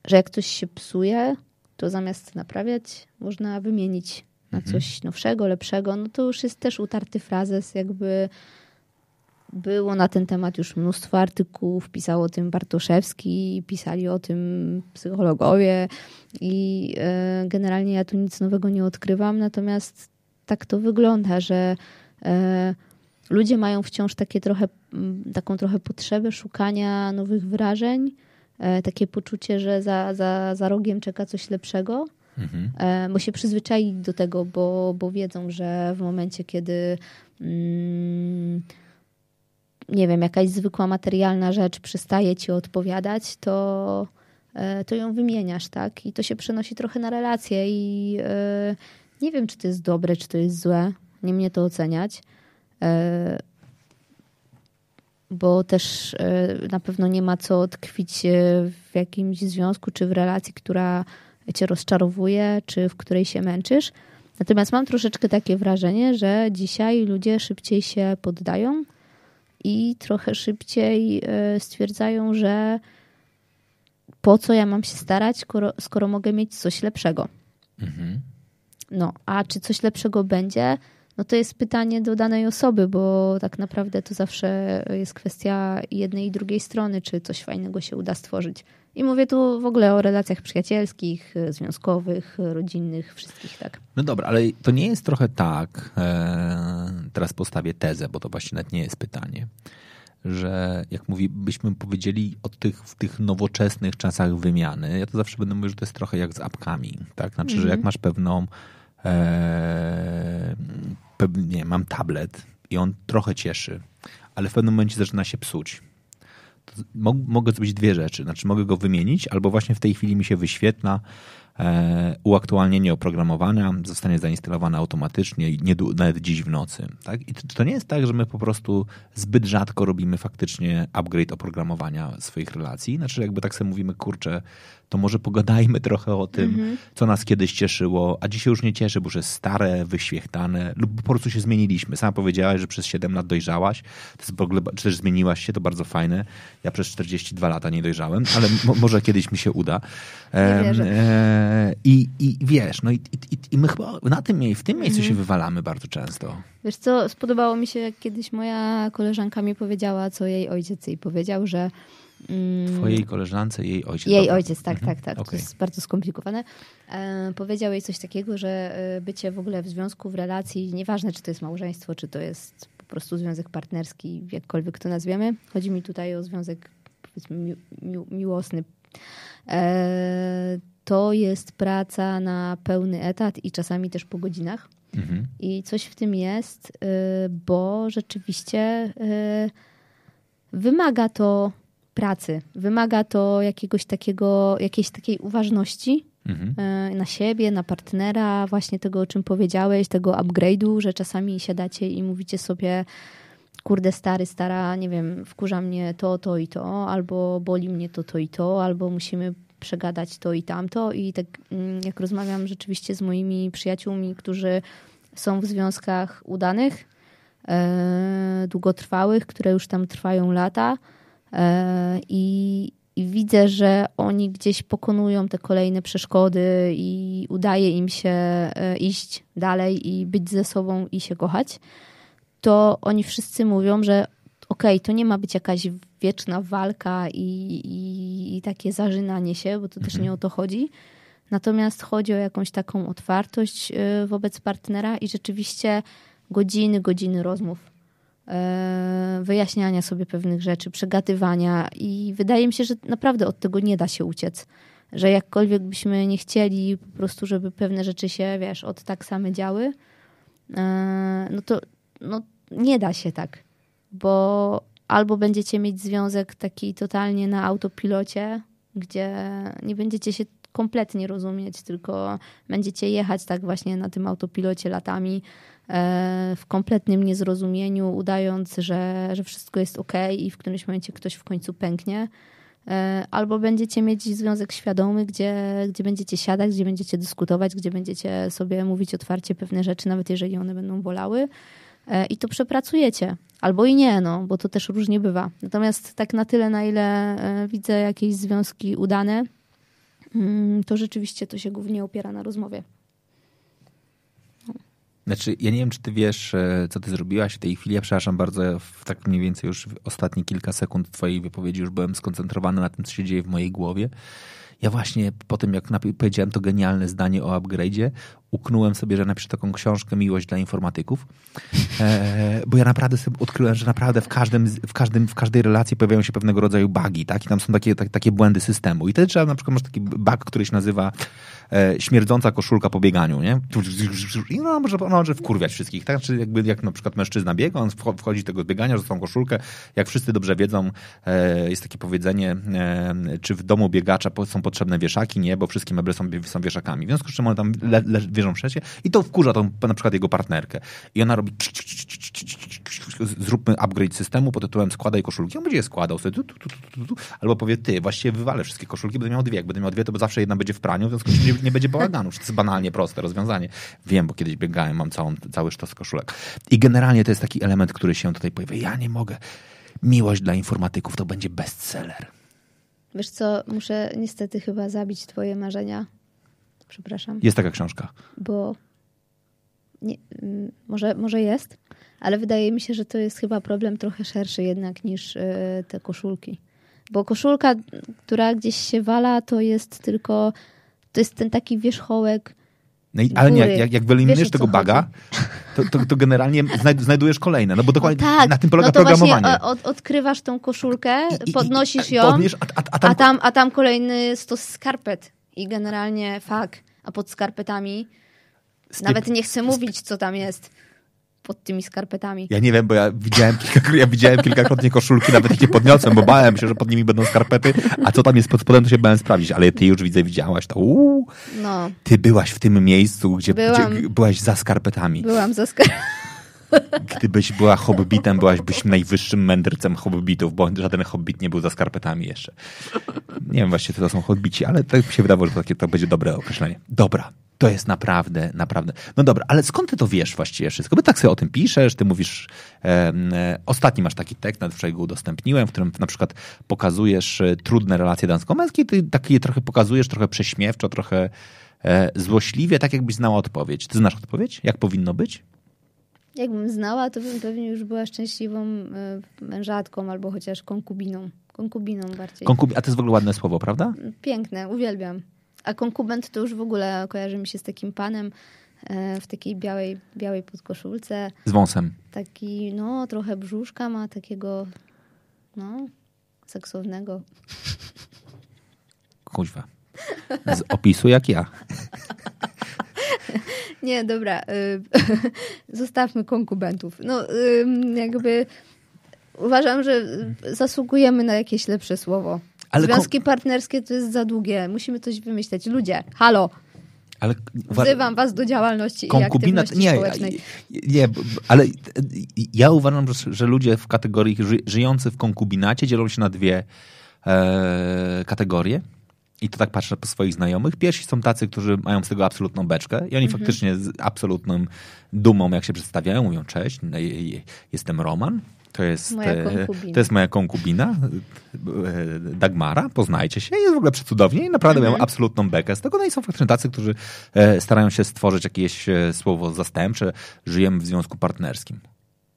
że jak coś się psuje, to zamiast naprawiać, można wymienić na coś nowszego, lepszego. No to już jest też utarty frazes, jakby było na ten temat już mnóstwo artykułów, pisał o tym Bartoszewski, pisali o tym psychologowie i e, generalnie ja tu nic nowego nie odkrywam, natomiast tak to wygląda, że e, ludzie mają wciąż takie trochę, taką trochę potrzebę szukania nowych wyrażeń, e, takie poczucie, że za, za, za rogiem czeka coś lepszego. Mhm. E, bo się przyzwyczaili do tego, bo, bo wiedzą, że w momencie, kiedy mm, nie wiem, jakaś zwykła materialna rzecz przestaje ci odpowiadać, to, e, to ją wymieniasz, tak? I to się przenosi trochę na relacje i e, nie wiem, czy to jest dobre, czy to jest złe. Nie mnie to oceniać. E, bo też e, na pewno nie ma co tkwić e, w jakimś związku czy w relacji, która cię rozczarowuje, czy w której się męczysz. Natomiast mam troszeczkę takie wrażenie, że dzisiaj ludzie szybciej się poddają i trochę szybciej stwierdzają, że po co ja mam się starać, skoro, skoro mogę mieć coś lepszego. Mhm. No, a czy coś lepszego będzie? No to jest pytanie do danej osoby, bo tak naprawdę to zawsze jest kwestia jednej i drugiej strony, czy coś fajnego się uda stworzyć. I mówię tu w ogóle o relacjach przyjacielskich, związkowych, rodzinnych, wszystkich tak. No dobra, ale to nie jest trochę tak, e, teraz postawię tezę, bo to właśnie nawet nie jest pytanie, że jak mówi, byśmy powiedzieli o tych, w tych nowoczesnych czasach wymiany, ja to zawsze będę mówił, że to jest trochę jak z apkami, tak? Znaczy, że jak masz pewną, e, nie mam tablet i on trochę cieszy, ale w pewnym momencie zaczyna się psuć. Mogę zrobić dwie rzeczy. Znaczy, mogę go wymienić, albo właśnie w tej chwili mi się wyświetla, uaktualnienie oprogramowania zostanie zainstalowane automatycznie nie, nawet dziś w nocy. Tak? I to, to nie jest tak, że my po prostu zbyt rzadko robimy faktycznie upgrade oprogramowania swoich relacji. Znaczy jakby tak sobie mówimy, kurczę, to może pogadajmy (laughs) trochę o tym, mm -hmm. co nas kiedyś cieszyło, a dzisiaj już nie cieszy, bo już jest stare, wyświechtane, lub po prostu się zmieniliśmy. Sama powiedziałaś, że przez 7 lat dojrzałaś, to jest w ogóle, czy też zmieniłaś się, to bardzo fajne. Ja przez 42 lata nie dojrzałem, ale mo może kiedyś mi się uda. E, i, I wiesz, no i, i, i my chyba na tym, w tym miejscu mm -hmm. się wywalamy bardzo często. Wiesz co, spodobało mi się, jak kiedyś moja koleżanka mi powiedziała, co jej ojciec jej powiedział, że Mm. Twojej koleżance, jej ojciec. Jej dobra. ojciec, tak, mhm. tak, tak. Okay. To jest bardzo skomplikowane. E, powiedział jej coś takiego, że e, bycie w ogóle w związku, w relacji, nieważne czy to jest małżeństwo, czy to jest po prostu związek partnerski, jakkolwiek to nazwiemy. Chodzi mi tutaj o związek powiedzmy mi, mi, miłosny. E, to jest praca na pełny etat i czasami też po godzinach. Mhm. I coś w tym jest, e, bo rzeczywiście e, wymaga to pracy. Wymaga to jakiegoś takiego, jakiejś takiej uważności mhm. E, na siebie, na partnera, właśnie tego, o czym powiedziałeś, tego upgrade'u, że czasami siadacie i mówicie sobie kurde stary, stara, nie wiem, wkurza mnie to, to i to, albo boli mnie to, to i to, albo musimy przegadać to i tamto. I tak mm, jak rozmawiam rzeczywiście z moimi przyjaciółmi, którzy są w związkach udanych, e, długotrwałych, które już tam trwają lata, E, I, I, widzę, że oni gdzieś pokonują te kolejne przeszkody i udaje im się e, iść dalej i być ze sobą i się kochać, to oni wszyscy mówią, że okej, okay, to nie ma być jakaś wieczna walka i, i, i takie zażynanie się, bo to też mhm. nie o to chodzi. Natomiast chodzi o jakąś taką otwartość e, wobec partnera i rzeczywiście godziny, godziny rozmów E, wyjaśniania sobie pewnych rzeczy, przegadywania i wydaje mi się, że naprawdę od tego nie da się uciec. Że jakkolwiek byśmy nie chcieli po prostu, żeby pewne rzeczy się, wiesz, od tak same działy, e, no to no, nie da się tak, bo albo będziecie mieć związek taki totalnie na autopilocie, gdzie nie będziecie się kompletnie rozumieć, tylko będziecie jechać tak właśnie na tym autopilocie latami, E, w kompletnym niezrozumieniu, udając, że, że wszystko jest ok i w którymś momencie ktoś w końcu pęknie. E, albo będziecie mieć związek świadomy, gdzie, gdzie będziecie siadać, gdzie będziecie dyskutować, gdzie będziecie sobie mówić otwarcie pewne rzeczy, nawet jeżeli one będą bolały. E, I to przepracujecie. Albo i nie, no, bo to też różnie bywa. Natomiast tak na tyle, na ile widzę jakieś związki udane, mm, to rzeczywiście to się głównie opiera na rozmowie. Znaczy, ja nie wiem, czy ty wiesz, e, co ty zrobiłaś w tej chwili. Ja przepraszam bardzo, w tak mniej więcej już ostatnie kilka sekund twojej wypowiedzi już byłem skoncentrowany na tym, co się dzieje w mojej głowie. Ja właśnie po tym, jak powiedziałem to genialne zdanie o upgrade'zie, uknąłem sobie, że napiszę taką książkę Miłość dla informatyków, e, bo ja naprawdę sobie odkryłem, że naprawdę w, każdym, w, każdym, w każdej relacji pojawiają się pewnego rodzaju bugi, tak? I tam są takie, tak, takie błędy systemu. I wtedy trzeba, na przykład masz taki bug, który się nazywa e, śmierdząca koszulka po bieganiu, nie? I no, może, no, może wkurwiać wszystkich, tak? Czy jakby jak na przykład mężczyzna biega, on wchodzi tego biegania, że tą koszulkę, jak wszyscy dobrze wiedzą, e, jest takie powiedzenie, e, czy w domu biegacza są potrzebne wieszaki? Nie, bo wszystkie meble są, są wieszakami. W związku z czym one tam le, le, wierzą w i to wkurza tą, na przykład jego partnerkę. I ona robi zróbmy upgrade systemu pod tytułem składaj koszulki. On będzie je składał sobie, tu, tu, tu, albo powie ty, właściwie wywalę wszystkie koszulki, będę miał dwie. Jak będę miał dwie, to zawsze jedna będzie w praniu, w związku z czym nie, będzie bałaganu. To jest banalnie proste rozwiązanie. Wiem, bo kiedyś biegałem, mam całą, cały sztos koszulek. I generalnie to jest taki element, który się tutaj pojawia. Ja nie mogę. Miłość dla informatyków to będzie bestseller. Wiesz co, muszę niestety chyba zabić twoje marzenia przepraszam. Jest taka książka. Bo nie, mm, może, może jest, ale wydaje mi się, że to jest chyba problem trochę szerszy jednak niż y, te koszulki. Bo koszulka, która gdzieś się wala, to jest tylko, to jest ten taki wierzchołek no i, ale nie, jak, jak wyeliminujesz tego baga, to, to, to, generalnie znajdujesz kolejne, no bo dokładnie tak, na tym polega no to programowanie. Właśnie od, odkrywasz tą koszulkę, I, podnosisz ją, podniesz, a, a, a, tam, a, tam, a tam kolejny stos skarpet i generalnie fak, a pod skarpetami nawet nie chcę mówić, co tam jest. Pod tymi skarpetami? Ja nie wiem, bo ja widziałem, kilka, ja widziałem kilkakrotnie koszulki, nawet ich nie podniosłem, bo bałem się, że pod nimi będą skarpety, a co tam jest pod spodem, to się bałem sprawdzić. Ale ty już widzę, widziałaś to. Uuu, No, ty byłaś w tym miejscu, gdzie, Byłam. gdzie byłaś za skarpetami. byłam za skarpetami. Gdybyś była hobbitem, byłaś byś najwyższym mędrcem hobbitów, bo żaden hobbit nie był za skarpetami jeszcze. Nie wiem właściwie, co to są hobbici, ale tak mi się wydawało, że to, takie, to będzie dobre określenie. Dobra, to jest naprawdę, naprawdę. No dobra, ale skąd ty to wiesz właściwie wszystko? Bo tak sobie o tym piszesz, ty mówisz, em, e, ostatni masz taki tekst, nawet wczoraj go udostępniłem, w którym na przykład pokazujesz e, trudne relacje damsko-męskie, ty takie trochę pokazujesz, trochę prześmiewczo, trochę e, złośliwie, tak jakbyś znała odpowiedź. Ty znasz odpowiedź? Jak powinno być? Jakbym znała, to bym pewnie już była szczęśliwą y, mężatką albo chociaż konkubiną. Konkubiną bardziej. Konkub... A to jest w ogóle ładne słowo, prawda? Piękne, uwielbiam. A konkubent to już w ogóle kojarzy mi się z takim panem e, w takiej białej, białej podkoszulce. Z wąsem. Taki, no, trochę brzuszka ma, takiego, no, seksownego. Kuźwa. Z opisu jak ja. Nie, dobra. Y, (laughs) zostawmy konkubentów. No, y, jakby uważam, że y, zasługujemy na jakieś lepsze słowo. Ale Związki partnerskie to jest za długie. Musimy coś wymyśleć. Ludzie, halo, Ale wa- wzywam was do działalności konkubina. i aktywności Nie, społecznej. nie, b- ale ja uważam, że, że ludzie w kategorii ży, żyjący w konkubinacie dzielą się na dwie e, kategorie. I to tak patrzę po swoich znajomych. Pierwsi są tacy, którzy mają z tego absolutną beczkę i oni Mhm. faktycznie z absolutną dumą, jak się przedstawiają, mówią cześć, no, jestem Roman. To jest, Moja e, konkubina. to jest moja konkubina, e, Dagmara, poznajcie się, jest w ogóle przecudownie i naprawdę Mhm. mają absolutną bekę z tego. No i są faktycznie tacy, którzy e, starają się stworzyć jakieś słowo zastępcze, żyjemy w związku partnerskim.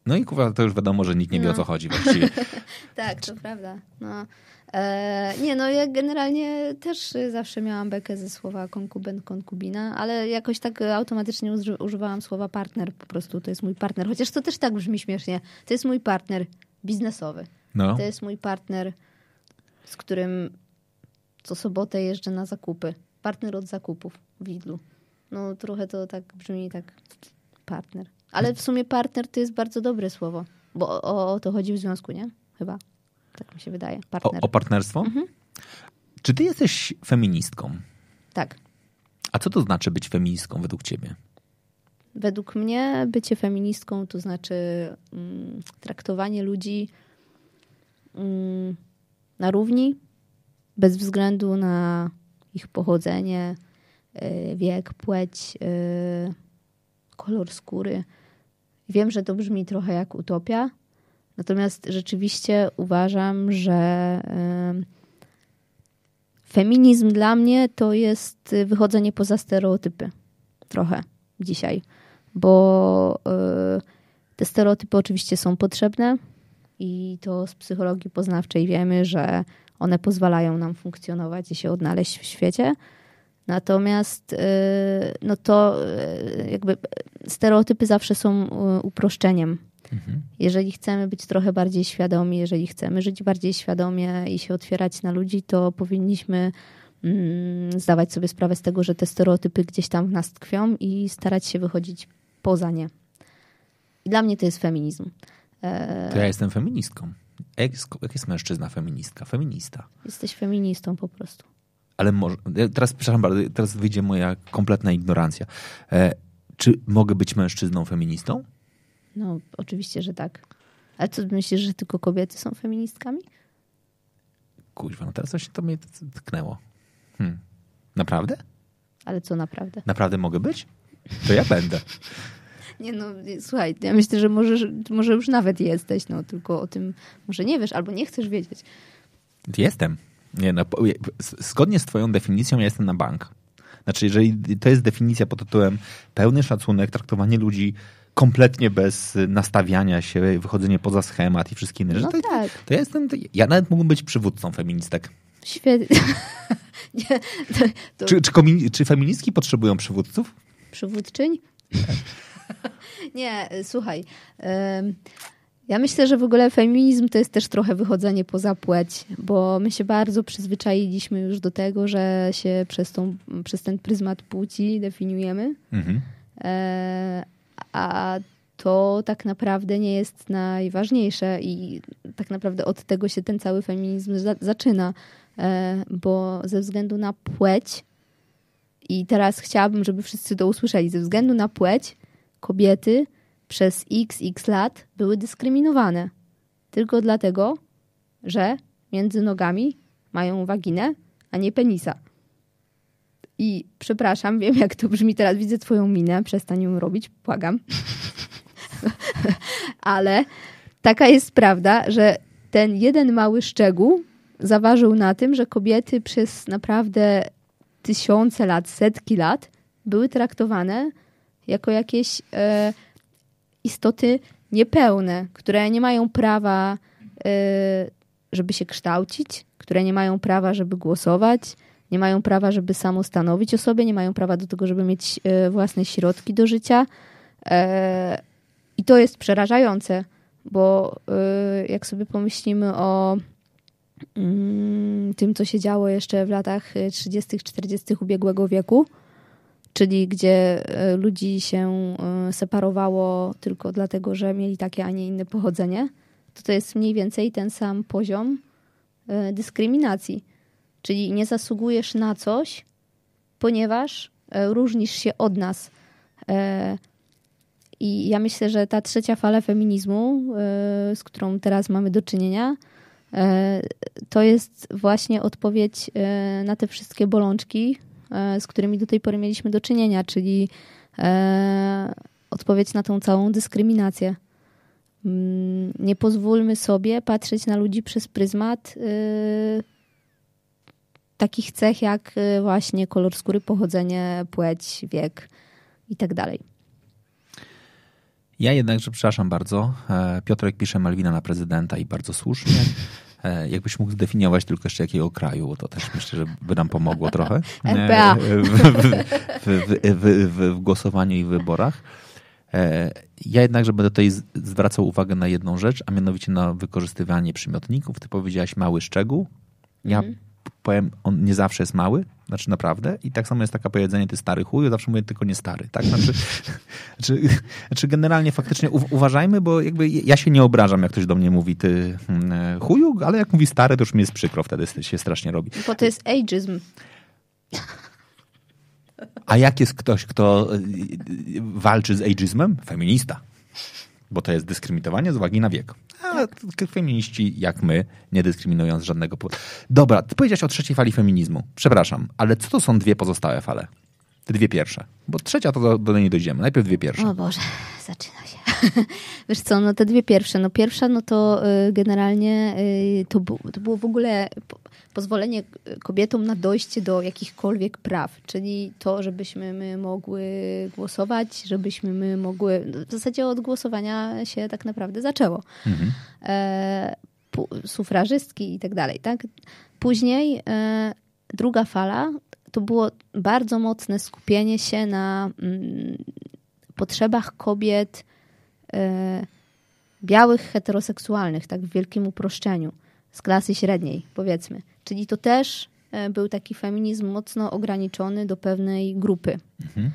No i kurwa, to już wiadomo, że nikt nie wie o co chodzi właściwie. (laughs) Tak, to prawda. No. E, nie, no ja generalnie też zawsze miałam bekę ze słowa konkubent, konkubina, ale jakoś tak automatycznie uży- używałam słowa partner, po prostu to jest mój partner. Chociaż to też tak brzmi śmiesznie. To jest mój partner biznesowy. No. To jest mój partner, z którym co sobotę jeżdżę na zakupy. Partner od zakupów w Lidlu. No trochę to tak brzmi tak partner. Ale w sumie partner to jest bardzo dobre słowo, bo o, o to chodzi w związku, nie? Chyba. Tak mi się wydaje. O, Partner. o partnerstwo? Mhm. Czy ty jesteś feministką? Tak. A co to znaczy być feministką według ciebie? Według mnie bycie feministką to znaczy mm, traktowanie ludzi mm, na równi, bez względu na ich pochodzenie, y, wiek, płeć, y, kolor skóry. Wiem, że to brzmi trochę jak utopia, natomiast rzeczywiście uważam, że feminizm dla mnie to jest y, wychodzenie poza stereotypy. Trochę dzisiaj, bo y, te stereotypy oczywiście są potrzebne i to z psychologii poznawczej wiemy, że one pozwalają nam funkcjonować i się odnaleźć w świecie. Natomiast y, no to jakby stereotypy zawsze są y, uproszczeniem. Jeżeli chcemy być trochę bardziej świadomi, jeżeli chcemy żyć bardziej świadomie i się otwierać na ludzi, to powinniśmy mm, zdawać sobie sprawę z tego, że te stereotypy gdzieś tam w nas tkwią i starać się wychodzić poza nie. I dla mnie to jest feminizm. To ja jestem feministką. Jak jest, jak jest mężczyzna feministka? Feminista. jesteś feministą po prostu. Ale może, teraz, przepraszam bardzo, teraz wyjdzie moja kompletna ignorancja. E, czy mogę być mężczyzną feministą? No, oczywiście, że tak. Ale co myślisz, że tylko kobiety są feministkami? Kuźwa, no teraz coś to mnie tknęło. Hmm. Naprawdę? Ale co naprawdę? Naprawdę mogę być? To ja będę. (laughs) Nie no, słuchaj, ja myślę, że może, może już nawet jesteś, no tylko o tym może nie wiesz albo nie chcesz wiedzieć. Jestem. Nie, no, zgodnie z twoją definicją ja jestem na bank. Znaczy, jeżeli to jest definicja pod tytułem pełny szacunek, traktowanie ludzi kompletnie bez nastawiania się, wychodzenie poza schemat i wszystkie inne No rzeczy, to, tak. to ja jestem, ja nawet mógłbym być przywódcą feministek. Świetnie. (laughs) nie, to, to Czy, czy, komi- czy feministki potrzebują przywódców? przywódczyń? (laughs) nie, słuchaj. em, Ja myślę, że w ogóle feminizm to jest też trochę wychodzenie poza płeć, bo my się bardzo przyzwyczailiśmy już do tego, że się przez, tą, przez ten pryzmat płci definiujemy. Mhm. E, a to tak naprawdę nie jest najważniejsze i tak naprawdę od tego się ten cały feminizm za zaczyna, e, bo ze względu na płeć i teraz chciałabym, żeby wszyscy to usłyszeli, ze względu na płeć kobiety przez xx lat były dyskryminowane. Tylko dlatego, że między nogami mają waginę, a nie penisa. I przepraszam, wiem jak to brzmi teraz, widzę twoją minę, przestań ją robić, błagam. (laughs) Ale taka jest prawda, że ten jeden mały szczegół zaważył na tym, że kobiety przez naprawdę tysiące lat, setki lat były traktowane jako jakieś e, istoty niepełne, które nie mają prawa, e, żeby się kształcić, które nie mają prawa, żeby głosować, nie mają prawa, żeby samostanowić o sobie, nie mają prawa do tego, żeby mieć e, własne środki do życia. E, I to jest przerażające, bo e, jak sobie pomyślimy o mm, tym, co się działo jeszcze w latach 30., 40. ubiegłego wieku, czyli gdzie ludzi się separowało tylko dlatego, że mieli takie, a nie inne pochodzenie, to to jest mniej więcej ten sam poziom dyskryminacji. Czyli nie zasługujesz na coś, ponieważ e, różnisz się od nas. E, I ja myślę, że ta trzecia fala feminizmu, e, z którą teraz mamy do czynienia, to jest właśnie odpowiedź na te wszystkie bolączki, z którymi do tej pory mieliśmy do czynienia, czyli odpowiedź na tą całą dyskryminację. Mm, nie pozwólmy sobie patrzeć na ludzi przez pryzmat takich cech jak y, właśnie kolor skóry, pochodzenie, płeć, wiek i tak dalej. Ja jednakże, przepraszam bardzo, e, Piotrek pisze Malwina na prezydenta i bardzo słusznie. E, jakbyś mógł zdefiniować tylko jeszcze jakiego kraju, to też myślę, że by nam pomogło trochę. RPA. W, w, w, w, głosowaniu i wyborach. E, ja jednakże będę tutaj zwracał uwagę na jedną rzecz, a mianowicie na wykorzystywanie przymiotników. Ty powiedziałaś mały szczegół. Ja mm powiem, on nie zawsze jest mały, znaczy naprawdę. I tak samo jest takie powiedzenie, ty stary chuju, zawsze mówię tylko nie stary, tak? Znaczy, (laughs) znaczy, znaczy generalnie faktycznie u, uważajmy, bo jakby ja się nie obrażam, jak ktoś do mnie mówi ty hmm, chuju, ale jak mówi stary, to już mi jest przykro, wtedy się strasznie robi. Bo to jest ageism. A jak jest ktoś, kto y, y, walczy z ageizmem? Feminista. Bo to jest dyskryminowanie z uwagi na wiek ale feminiści jak my nie dyskryminują z żadnego powodu. Dobra, ty powiedziałeś o trzeciej fali feminizmu. Przepraszam, ale co to są dwie pozostałe fale? Te dwie pierwsze. Bo trzecia to do, do niej dojdziemy. Najpierw dwie pierwsze. O Boże, zaczyna się. (laughs) Wiesz co, no te dwie pierwsze. No pierwsza, no to y, generalnie y, to, to było w ogóle pozwolenie kobietom na dojście do jakichkolwiek praw, czyli to, żebyśmy my mogły głosować, żebyśmy my mogły. No, w zasadzie od głosowania się tak naprawdę zaczęło. Mhm. E, sufrażystki i tak dalej. Tak? Później e, druga fala to było bardzo mocne skupienie się na mm, potrzebach kobiet białych, heteroseksualnych, tak w wielkim uproszczeniu, z klasy średniej, powiedzmy. Czyli to też e, był taki feminizm mocno ograniczony do pewnej grupy. Mhm.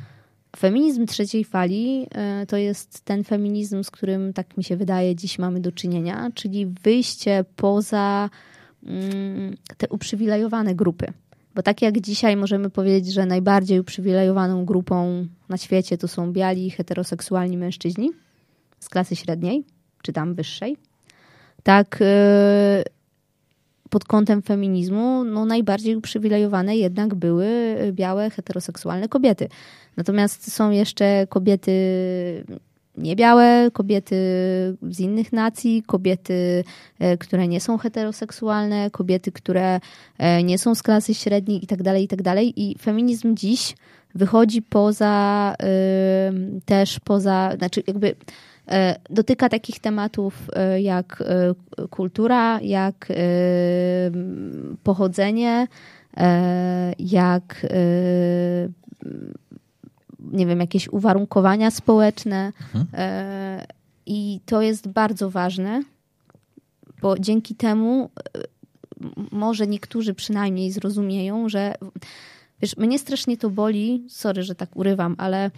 Feminizm trzeciej fali e, to jest ten feminizm, z którym, tak mi się wydaje, dziś mamy do czynienia, czyli wyjście poza mm, te uprzywilejowane grupy. Bo tak jak dzisiaj możemy powiedzieć, że najbardziej uprzywilejowaną grupą na świecie to są biali, heteroseksualni mężczyźni z klasy średniej, czy tam wyższej, tak e, pod kątem feminizmu no, najbardziej uprzywilejowane jednak były białe, heteroseksualne kobiety. Natomiast są jeszcze kobiety niebiałe, kobiety z innych nacji, kobiety, e, które nie są heteroseksualne, kobiety, które e, nie są z klasy średniej itd., tak itd. Tak I feminizm dziś wychodzi poza, też poza, znaczy jakby dotyka takich tematów e, jak e, kultura, jak pochodzenie, jak nie wiem, jakieś uwarunkowania społeczne. Mhm. I to jest bardzo ważne, bo dzięki temu może niektórzy przynajmniej zrozumieją, że wiesz, mnie strasznie to boli, sorry, że tak urywam, ale E,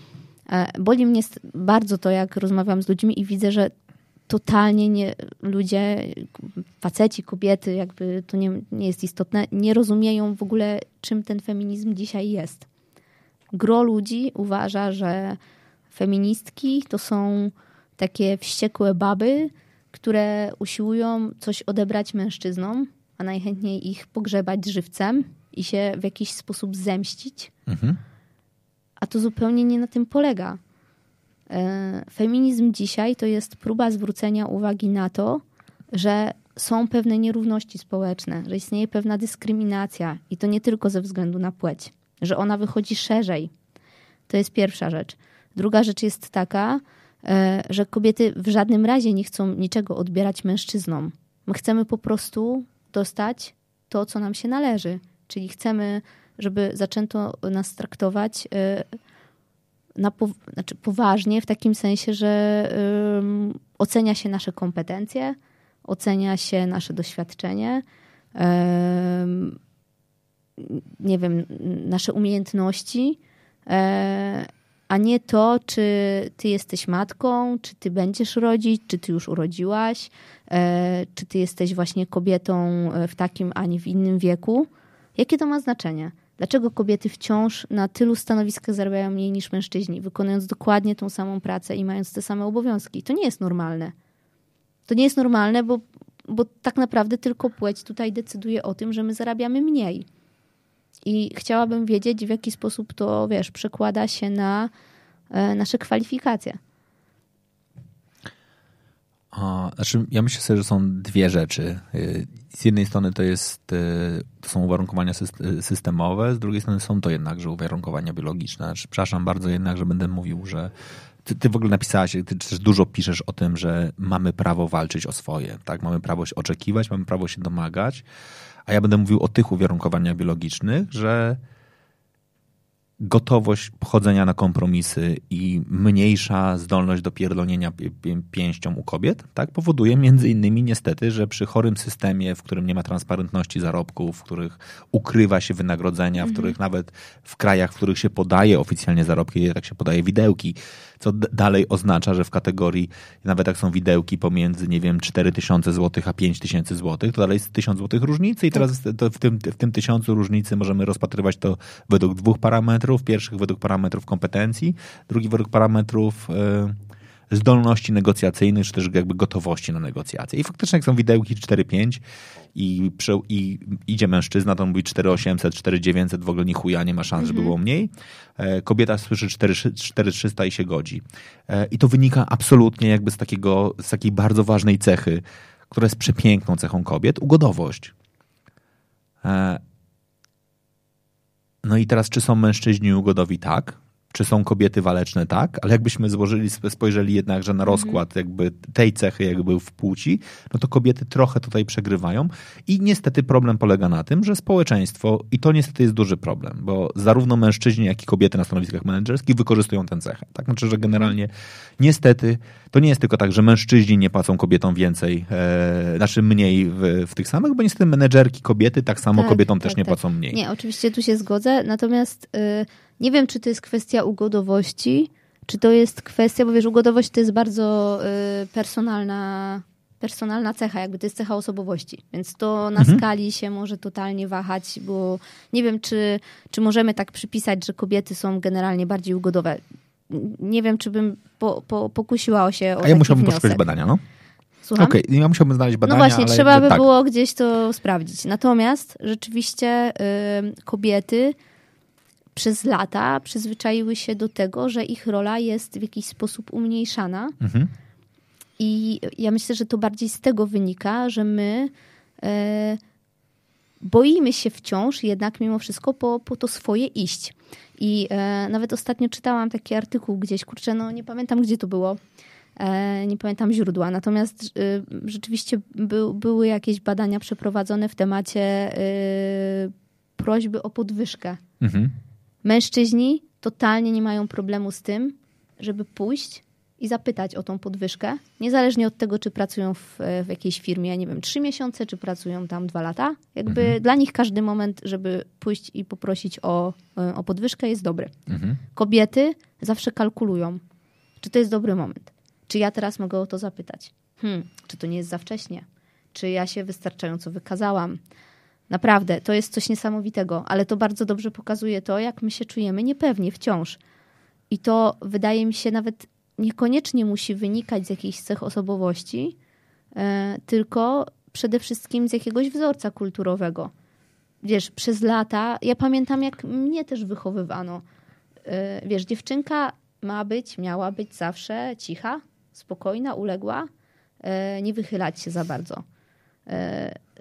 boli mnie bardzo to, jak rozmawiam z ludźmi i widzę, że totalnie nie, ludzie, faceci, kobiety, jakby to nie, nie jest istotne, nie rozumieją w ogóle, czym ten feminizm dzisiaj jest. Gro ludzi uważa, że feministki to są takie wściekłe baby, które usiłują coś odebrać mężczyznom, a najchętniej ich pogrzebać żywcem i się w jakiś sposób zemścić. Mhm. A to zupełnie nie na tym polega. E, feminizm dzisiaj to jest próba zwrócenia uwagi na to, że są pewne nierówności społeczne, że istnieje pewna dyskryminacja i to nie tylko ze względu na płeć, że ona wychodzi szerzej. To jest pierwsza rzecz. Druga rzecz jest taka, e, że kobiety w żadnym razie nie chcą niczego odbierać mężczyznom. My chcemy po prostu dostać to, co nam się należy. Czyli chcemy, żeby zaczęto nas traktować e, na po, znaczy poważnie, w takim sensie, że um, ocenia się nasze kompetencje, ocenia się nasze doświadczenie, um, nie wiem, nasze umiejętności, e, a nie to, czy ty jesteś matką, czy ty będziesz rodzić, czy ty już urodziłaś, e, czy ty jesteś właśnie kobietą w takim, a nie w innym wieku. Jakie to ma znaczenie? Dlaczego kobiety wciąż na tylu stanowiskach zarabiają mniej niż mężczyźni, wykonując dokładnie tą samą pracę i mając te same obowiązki? To nie jest normalne. To nie jest normalne, bo, bo tak naprawdę tylko płeć tutaj decyduje o tym, że my zarabiamy mniej. I chciałabym wiedzieć, w jaki sposób to, wiesz, przekłada się na e, nasze kwalifikacje. O, znaczy, ja myślę sobie, że są dwie rzeczy. Y, z jednej strony to, jest, y, to są uwarunkowania y, systemowe, z drugiej strony są to jednakże uwarunkowania biologiczne. Znaczy, przepraszam bardzo jednak, że będę mówił, że ty, ty w ogóle napisałaś, ty też dużo piszesz o tym, że mamy prawo walczyć o swoje, tak? Mamy prawo się oczekiwać, mamy prawo się domagać, a ja będę mówił o tych uwarunkowaniach biologicznych, że gotowość pochodzenia na kompromisy i mniejsza zdolność do pierdolnienia pięścią u kobiet, tak, powoduje między innymi niestety, że przy chorym systemie, w którym nie ma transparentności zarobków, w których ukrywa się wynagrodzenia, w mhm. których nawet w krajach, w których się podaje oficjalnie zarobki, tak się podaje widełki, co dalej oznacza, że w kategorii, nawet jak są widełki pomiędzy, nie wiem, 4000 zł a 5000 zł, to dalej jest 1000 zł różnicy i teraz tak. w tym, w tym tysiącu różnicy możemy rozpatrywać to według dwóch parametrów. Pierwszych według parametrów kompetencji, drugi według parametrów yy, zdolności negocjacyjnych, czy też jakby gotowości na negocjacje. I faktycznie jak są widełki 4-5 i, i idzie mężczyzna, to on mówi 4800, 4900, w ogóle ni chuja, nie ma szans, żeby mhm. było mniej. E, kobieta słyszy 4300 i się godzi. E, I to wynika absolutnie jakby z takiego, z takiej bardzo ważnej cechy, która jest przepiękną cechą kobiet, ugodowość. E, no i teraz, czy są mężczyźni ugodowi? Tak czy są kobiety waleczne, tak, ale jakbyśmy złożyli, spojrzeli jednakże na rozkład jakby tej cechy jakby w płci, no to kobiety trochę tutaj przegrywają i niestety problem polega na tym, że społeczeństwo, i to niestety jest duży problem, bo zarówno mężczyźni, jak i kobiety na stanowiskach menedżerskich wykorzystują tę cechę. Tak, znaczy, że generalnie niestety to nie jest tylko tak, że mężczyźni nie płacą kobietom więcej, e, znaczy mniej w, w tych samych, bo niestety menedżerki kobiety tak samo tak, kobietom tak, też nie tak. płacą mniej. Nie, oczywiście tu się zgodzę, natomiast... Y nie wiem, czy to jest kwestia ugodowości, czy to jest kwestia, bo wiesz, ugodowość to jest bardzo y, personalna, personalna cecha, jakby to jest cecha osobowości, więc to na mhm. skali się może totalnie wahać, bo nie wiem, czy, czy możemy tak przypisać, że kobiety są generalnie bardziej ugodowe. Nie wiem, czy bym po, po, pokusiła się o A ja musiałbym poszukać badania, no. Słucham? Okej, okay, ja musiałbym znaleźć no badania. No właśnie, trzeba by tak. było gdzieś to sprawdzić. Natomiast rzeczywiście y, kobiety przez lata przyzwyczaiły się do tego, że ich rola jest w jakiś sposób umniejszana. Mhm. I ja myślę, że to bardziej z tego wynika, że my e, boimy się wciąż jednak mimo wszystko po, po to swoje iść. I e, nawet ostatnio czytałam taki artykuł gdzieś, kurczę, no nie pamiętam gdzie to było, e, nie pamiętam źródła, natomiast e, rzeczywiście by, były jakieś badania przeprowadzone w temacie e, prośby o podwyżkę. Mhm. Mężczyźni totalnie nie mają problemu z tym, żeby pójść i zapytać o tą podwyżkę, niezależnie od tego, czy pracują w, w jakiejś firmie, nie wiem, trzy miesiące, czy pracują tam dwa lata. Jakby mhm. dla nich każdy moment, żeby pójść i poprosić o, o podwyżkę jest dobry. Mhm. Kobiety zawsze kalkulują, czy to jest dobry moment. Czy ja teraz mogę o to zapytać? Hmm, czy to nie jest za wcześnie? Czy ja się wystarczająco wykazałam? Naprawdę, to jest coś niesamowitego, ale to bardzo dobrze pokazuje to, jak my się czujemy niepewnie wciąż. I to wydaje mi się nawet niekoniecznie musi wynikać z jakichś cech osobowości, e, tylko przede wszystkim z jakiegoś wzorca kulturowego. Wiesz, przez lata, ja pamiętam, jak mnie też wychowywano. E, wiesz, dziewczynka ma być, miała być zawsze cicha, spokojna, uległa, e, nie wychylać się za bardzo.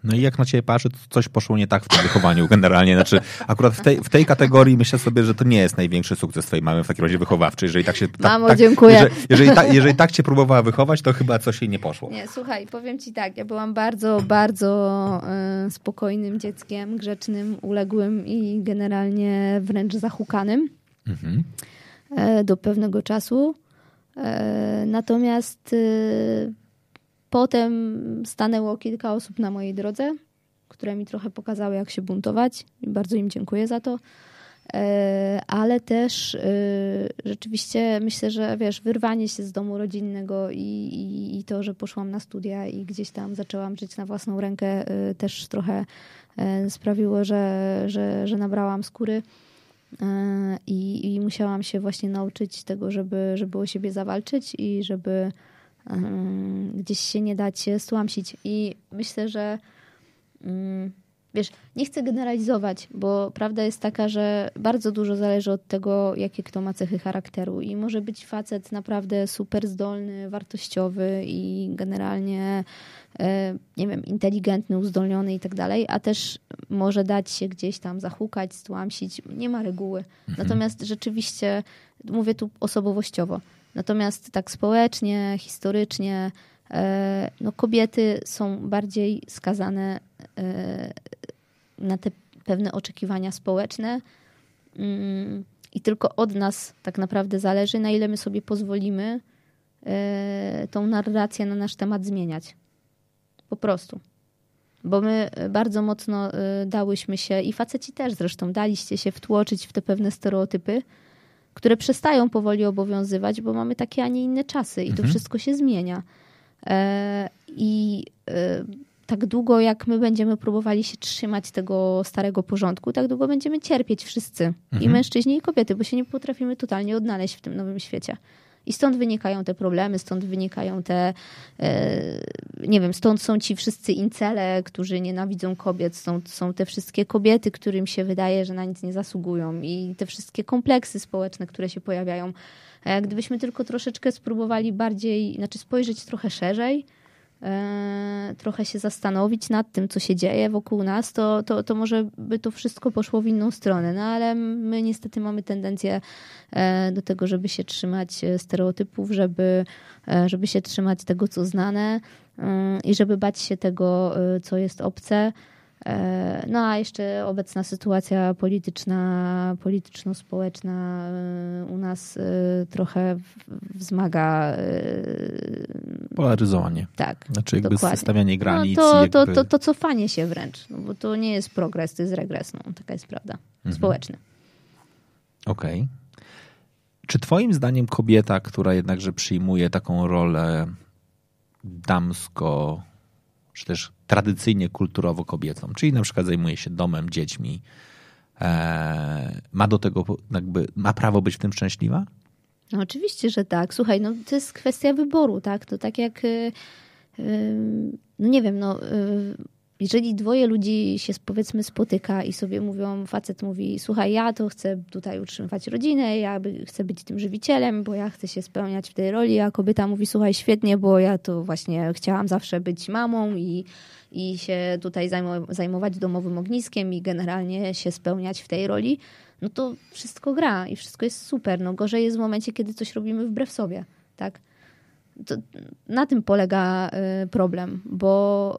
No i jak na ciebie patrzę, to coś poszło nie tak w tym wychowaniu generalnie. Znaczy, akurat w tej, w tej kategorii myślę sobie, że to nie jest największy sukces twojej mamy w takim razie wychowawczy. Jeżeli tak się... Tak, Mamo, tak, dziękuję. Jeżeli, jeżeli, ta, jeżeli tak cię próbowała wychować, to chyba coś jej nie poszło. Nie, słuchaj, powiem ci tak, ja byłam bardzo, bardzo y, spokojnym dzieckiem, grzecznym, uległym i generalnie wręcz zahukanym mhm. y, do pewnego czasu. Y, natomiast Potem stanęło kilka osób na mojej drodze, które mi trochę pokazały, jak się buntować bardzo im dziękuję za to. E, ale też e, rzeczywiście myślę, że wiesz, wyrwanie się z domu rodzinnego i, i, i, to, że poszłam na studia i gdzieś tam zaczęłam żyć na własną rękę, e, też trochę sprawiło, że, że, że nabrałam skóry. I, I musiałam się właśnie nauczyć tego, żeby, żeby o siebie zawalczyć i żeby gdzieś się nie dać stłamsić. I myślę, że mm, wiesz, nie chcę generalizować, bo prawda jest taka, że bardzo dużo zależy od tego, jakie kto ma cechy charakteru. I może być facet naprawdę super zdolny, wartościowy i generalnie, e, nie wiem, inteligentny, uzdolniony i tak dalej, a też może dać się gdzieś tam zahukać, stłamsić. Nie ma reguły. Mhm. Natomiast rzeczywiście, mówię tu osobowościowo, Natomiast tak społecznie, historycznie, e, no kobiety są bardziej skazane e, na te pewne oczekiwania społeczne. Mm, I tylko od nas tak naprawdę zależy, na ile my sobie pozwolimy e, tą narrację na nasz temat zmieniać. Po prostu. Bo my bardzo mocno dałyśmy się, i faceci też zresztą, daliście się wtłoczyć w te pewne stereotypy, które przestają powoli obowiązywać, bo mamy takie, a nie inne czasy i to mhm. wszystko się zmienia. E, I e, tak długo, jak my będziemy próbowali się trzymać tego starego porządku, tak długo będziemy cierpieć wszyscy. Mhm. I mężczyźni, i kobiety, bo się nie potrafimy totalnie odnaleźć w tym nowym świecie. I stąd wynikają te problemy, stąd wynikają te, e, nie wiem, stąd są ci wszyscy incele, którzy nienawidzą kobiet, stąd są te wszystkie kobiety, którym się wydaje, że na nic nie zasługują i te wszystkie kompleksy społeczne, które się pojawiają. Gdybyśmy tylko troszeczkę spróbowali bardziej, znaczy spojrzeć trochę szerzej, trochę się zastanowić nad tym, co się dzieje wokół nas, to, to, to może by to wszystko poszło w inną stronę. No ale my niestety mamy tendencję e, do tego, żeby się trzymać e, stereotypów, żeby, żeby się trzymać tego, co znane i żeby bać się tego, co jest obce. E, no a jeszcze obecna sytuacja polityczna, polityczno-społeczna e, u nas e, trochę wzmaga. Polaryzowanie. Tak. Znaczy jakby dokładnie. stawianie granic. No to, jakby... to, to, to cofanie się wręcz, no bo to nie jest progres, to jest regres. No, taka jest prawda. Mhm. Społeczny. Okej. Okay. Czy twoim zdaniem kobieta, która jednakże przyjmuje taką rolę damsko czy też tradycyjnie kulturowo kobiecą, czyli na przykład zajmuje się domem, dziećmi, e, ma do tego jakby, ma prawo być w tym szczęśliwa? No oczywiście, że tak. Słuchaj, no to jest kwestia wyboru, tak? To tak jak, y, y, no nie wiem, no y, jeżeli dwoje ludzi się powiedzmy spotyka i sobie mówią, facet mówi, słuchaj, ja to chcę tutaj utrzymywać rodzinę, ja chcę być tym żywicielem, bo ja chcę się spełniać w tej roli, a kobieta mówi, słuchaj, świetnie, bo ja to właśnie chciałam zawsze być mamą i, i się tutaj zajmować domowym ogniskiem i generalnie się spełniać w tej roli, no to wszystko gra i wszystko jest super. No gorzej jest w momencie, kiedy coś robimy wbrew sobie, tak? To na tym polega y, problem, bo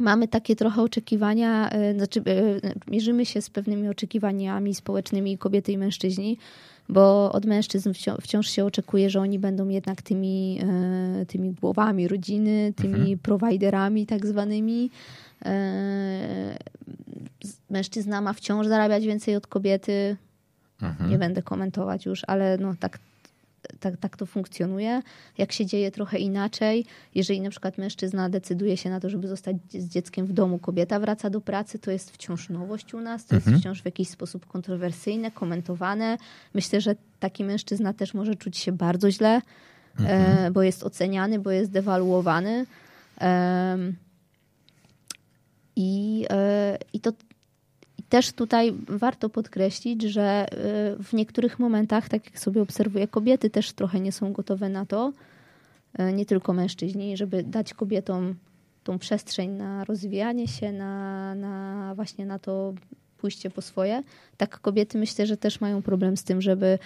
mamy takie trochę oczekiwania, e, znaczy e, mierzymy się z pewnymi oczekiwaniami społecznymi kobiety i mężczyźni, bo od mężczyzn wciąż się oczekuje, że oni będą jednak tymi, e, tymi głowami rodziny, tymi mhm. prowajderami tak zwanymi. Mężczyzna ma wciąż zarabiać więcej od kobiety. Mhm. Nie będę komentować już, ale no tak, tak, tak to funkcjonuje. Jak się dzieje trochę inaczej, jeżeli na przykład mężczyzna decyduje się na to, żeby zostać z dzieckiem w domu, kobieta wraca do pracy, to jest wciąż nowość u nas, to mhm. jest wciąż w jakiś sposób kontrowersyjne, komentowane. Myślę, że taki mężczyzna też może czuć się bardzo źle, mhm. e, bo jest oceniany, bo jest dewaluowany. I, e, I to też tutaj warto podkreślić, że y, w niektórych momentach, tak jak sobie obserwuję, kobiety też trochę nie są gotowe na to, y, nie tylko mężczyźni, żeby dać kobietom tą przestrzeń na rozwijanie się, na, na właśnie na to pójście po swoje. Tak kobiety myślę, że też mają problem z tym, żeby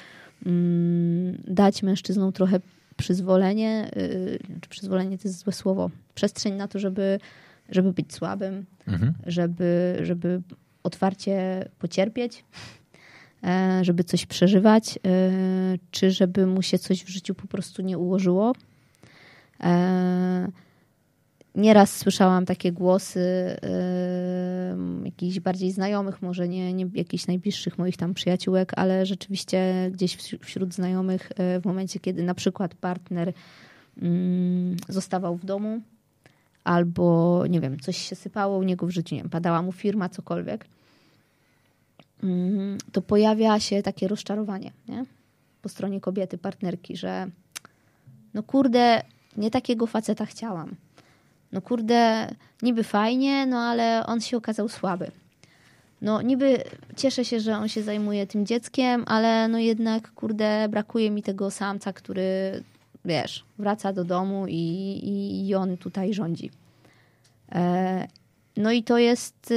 mm, dać mężczyznom trochę przyzwolenie, yy, czy przyzwolenie to jest złe słowo, przestrzeń na to, żeby, żeby być słabym, mhm. żeby, żeby otwarcie pocierpieć, e, żeby coś przeżywać, e, czy żeby mu się coś w życiu po prostu nie ułożyło. E, nieraz słyszałam takie głosy jakichś bardziej znajomych, może nie, nie jakichś najbliższych moich tam przyjaciółek, ale rzeczywiście gdzieś wśród znajomych w momencie, kiedy na przykład partner mm, zostawał w domu, albo nie wiem, coś się sypało u niego w życiu, nie wiem, padała mu firma, cokolwiek, to pojawia się takie rozczarowanie nie? po stronie kobiety, partnerki, że no kurde, nie takiego faceta chciałam. No kurde, niby fajnie, no ale on się okazał słaby. No niby cieszę się, że on się zajmuje tym dzieckiem, ale no jednak kurde, brakuje mi tego samca, który wiesz, wraca do domu i, i, i on tutaj rządzi. E, no i to jest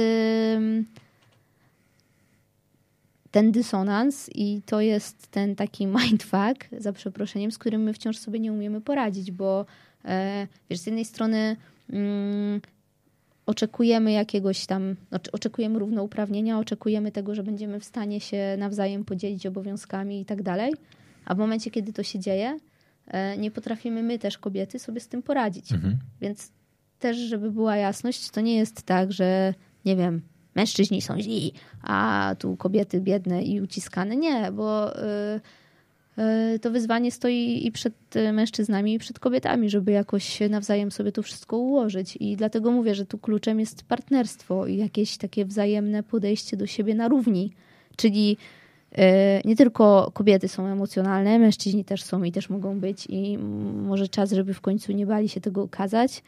ten dysonans i to jest ten taki (laughs) mindfuck, za przeproszeniem, z którym my wciąż sobie nie umiemy poradzić, bo e, wiesz, z jednej strony mm, oczekujemy jakiegoś tam, znaczy oczekujemy równouprawnienia, oczekujemy tego, że będziemy w stanie się nawzajem podzielić obowiązkami i tak dalej, a w momencie, kiedy to się dzieje, e, nie potrafimy my też, kobiety, sobie z tym poradzić. Mhm. Więc też, żeby była jasność, to nie jest tak, że nie wiem, mężczyźni są źli, a tu kobiety biedne i uciskane. Nie, bo y, y, to wyzwanie stoi i przed mężczyznami, i przed kobietami, żeby jakoś nawzajem sobie to wszystko ułożyć. I dlatego mówię, że tu kluczem jest partnerstwo i jakieś takie wzajemne podejście do siebie na równi. Czyli y, nie tylko kobiety są emocjonalne, mężczyźni też są i też mogą być, i może czas, żeby w końcu nie bali się tego okazać.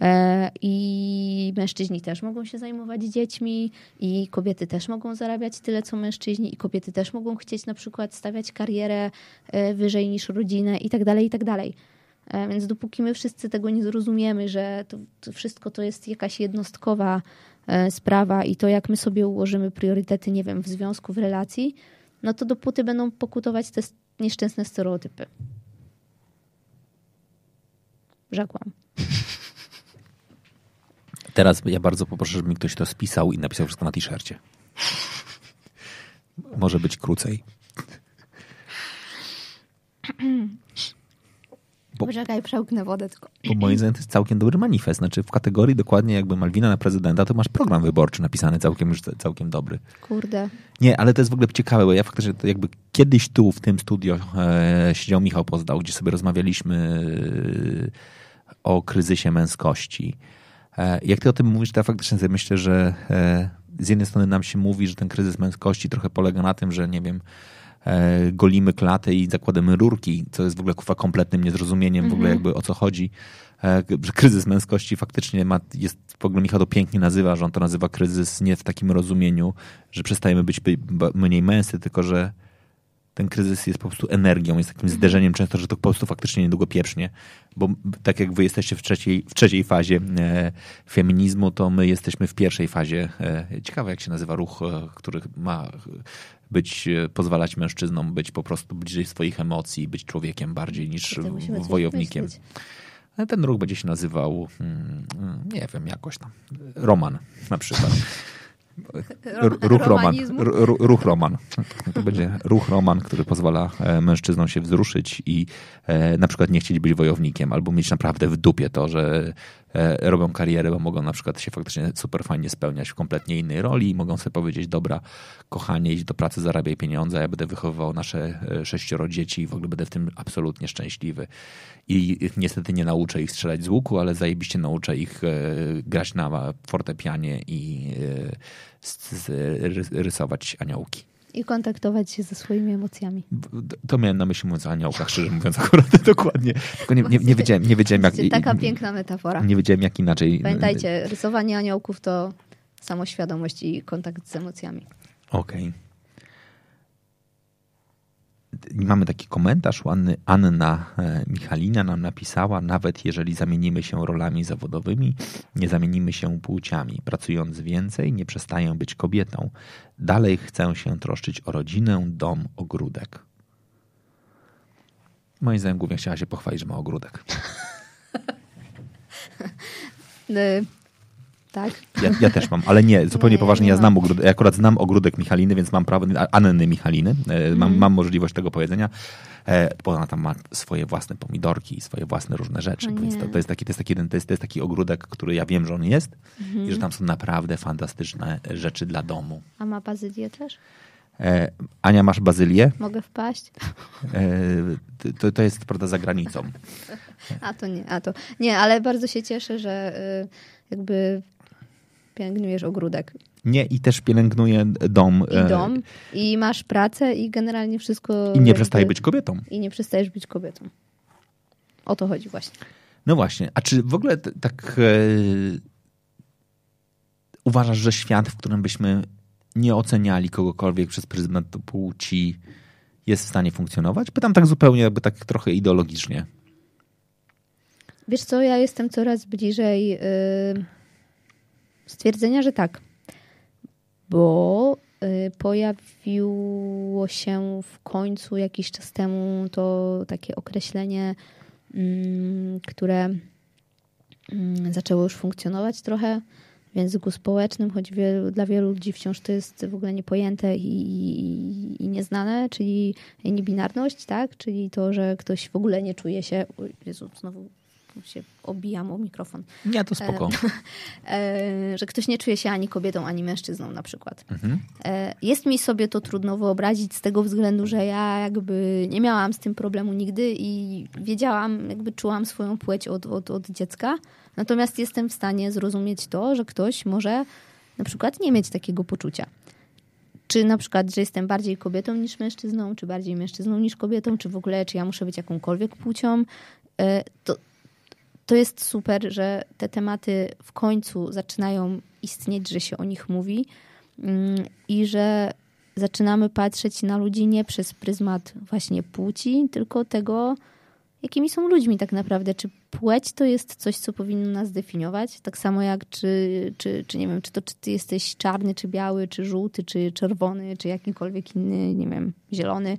E, I mężczyźni też mogą się zajmować dziećmi, i kobiety też mogą zarabiać tyle, co mężczyźni, i kobiety też mogą chcieć na przykład stawiać karierę e, wyżej niż rodzinę, i tak dalej, i tak dalej. E, więc dopóki my wszyscy tego nie zrozumiemy, że to, to wszystko to jest jakaś jednostkowa sprawa i to, jak my sobie ułożymy priorytety, nie wiem, w związku, w relacji, no to dopóty będą pokutować te nieszczęsne stereotypy. Rzekłam. (laughs) Teraz ja bardzo poproszę, żeby mi ktoś to spisał i napisał wszystko na t-shircie. Może być krócej. Bo, Poczekaj, przełknę wodę tylko. Bo moim zdaniem to jest całkiem dobry manifest. Znaczy w kategorii dokładnie jakby Malwina na prezydenta, to masz program wyborczy napisany całkiem już całkiem dobry. Kurde. Nie, ale to jest w ogóle ciekawe, bo ja faktycznie jakby kiedyś tu w tym studio e, siedział Michał Pozdał, gdzie sobie rozmawialiśmy e, o kryzysie męskości. E, jak ty o tym mówisz, to ja faktycznie sobie myślę, że e, z jednej strony nam się mówi, że ten kryzys męskości trochę polega na tym, że nie wiem, e, golimy klatę i zakładamy rurki, co jest w ogóle kufa kompletnym niezrozumieniem w ogóle mhm. jakby o co chodzi. Że kryzys męskości faktycznie ma, jest, w ogóle Michał to pięknie nazywa, że on to nazywa kryzys nie w takim rozumieniu, że przestajemy być mniej męscy, tylko że ten kryzys jest po prostu energią, jest takim zderzeniem często, że to po prostu faktycznie niedługo pieprznie, bo tak jak wy jesteście w trzeciej, w trzeciej fazie e, feminizmu, to my jesteśmy w pierwszej fazie. E, ciekawe, jak się nazywa ruch, e, który ma być, e, pozwalać mężczyznom być po prostu bliżej swoich emocji, być człowiekiem bardziej niż wojownikiem. Ten ruch będzie się nazywał, hmm, nie wiem, jakoś tam, Roman na przykład. (laughs) ruch roman. Ruch roman. To będzie ruch roman, który pozwala e, mężczyznom się wzruszyć i e, na przykład nie chcieć być wojownikiem, albo mieć naprawdę w dupie to, że robią karierę, bo mogą na przykład się faktycznie super fajnie spełniać w kompletnie innej roli i mogą sobie powiedzieć, dobra, kochanie, idź do pracy, zarabiaj pieniądze, ja będę wychowywał nasze sześcioro dzieci i w ogóle będę w tym absolutnie szczęśliwy. I niestety nie nauczę ich strzelać z łuku, ale zajebiście nauczę ich grać na fortepianie i rysować aniołki. I kontaktować się ze swoimi emocjami. To miałem na myśli mówiąc o aniołkach, szczerze mówiąc akurat (laughs) dokładnie. Tylko nie, nie, nie, wiedziałem, nie wiedziałem jak... Taka piękna metafora. Nie wiedziałem jak inaczej. Pamiętajcie, rysowanie aniołków to samoświadomość i kontakt z emocjami. Okej. Okay mamy taki komentarz, Anna e, Michalina nam napisała, nawet jeżeli zamienimy się rolami zawodowymi, nie zamienimy się płciami. Pracując więcej, nie przestaję być kobietą. Dalej chcę się troszczyć o rodzinę, dom, ogródek. Moim zdaniem głównie chciała się pochwalić, że ma ogródek. (laughs) Tak? Ja, ja, też mam, ale nie, zupełnie nie, poważnie, nie ja znam ogródek, ja akurat znam ogródek Michaliny, więc mam prawo, Anny Michaliny, mm. mam, mam możliwość tego powiedzenia, e, bo ona tam ma swoje własne pomidorki i swoje własne różne rzeczy, więc to, to, jest taki, to, jest taki, to, jest, to jest taki ogródek, który ja wiem, że on jest mm. i że tam są naprawdę fantastyczne rzeczy dla domu. A ma bazylię też? E, Ania, masz bazylię? Mogę wpaść? E, to, to jest, prawda, za granicą. A to nie, a to nie, ale bardzo się cieszę, że y, jakby pielęgnujesz ogródek. Nie, i też pielęgnuję dom. I e, dom, i masz pracę, i generalnie wszystko. I nie przestaje być kobietą. I nie przestajesz być kobietą. O to chodzi właśnie. No właśnie. A czy w ogóle tak e, uważasz, że świat, w którym byśmy nie oceniali kogokolwiek przez pryzmat płci, jest w stanie funkcjonować? Pytam tak zupełnie, jakby tak trochę ideologicznie. Wiesz co, ja jestem coraz bliżej. Yy stwierdzenia, że tak. Bo y, pojawiło się w końcu jakiś czas temu to takie określenie, mm, które mm, zaczęło już funkcjonować trochę w języku społecznym, choć wielu, dla wielu ludzi wciąż to jest w ogóle niepojęte i, i, i nieznane, czyli niebinarność, tak? Czyli to, że ktoś w ogóle nie czuje się. Jezu, znowu się obijam o mikrofon. Nie, to spoko. (laughs) E, że ktoś nie czuje się ani kobietą, ani mężczyzną na przykład. Mhm. E, jest mi sobie to trudno wyobrazić z tego względu, że ja jakby nie miałam z tym problemu nigdy i wiedziałam, jakby czułam swoją płeć od, od, od dziecka. Natomiast jestem w stanie zrozumieć to, że ktoś może na przykład nie mieć takiego poczucia czy na przykład, że jestem bardziej kobietą niż mężczyzną, czy bardziej mężczyzną niż kobietą, czy w ogóle, czy ja muszę być jakąkolwiek płcią, e, to, to jest super, że te tematy w końcu zaczynają istnieć, że się o nich mówi mm, i że zaczynamy patrzeć na ludzi nie przez pryzmat właśnie płci, tylko tego, jakimi są ludźmi tak naprawdę. Czy płeć to jest coś, co powinno nas definiować? Tak samo jak czy, czy, czy nie wiem, czy to czy ty jesteś czarny, czy biały, czy żółty, czy czerwony, czy jakikolwiek inny, nie wiem, zielony.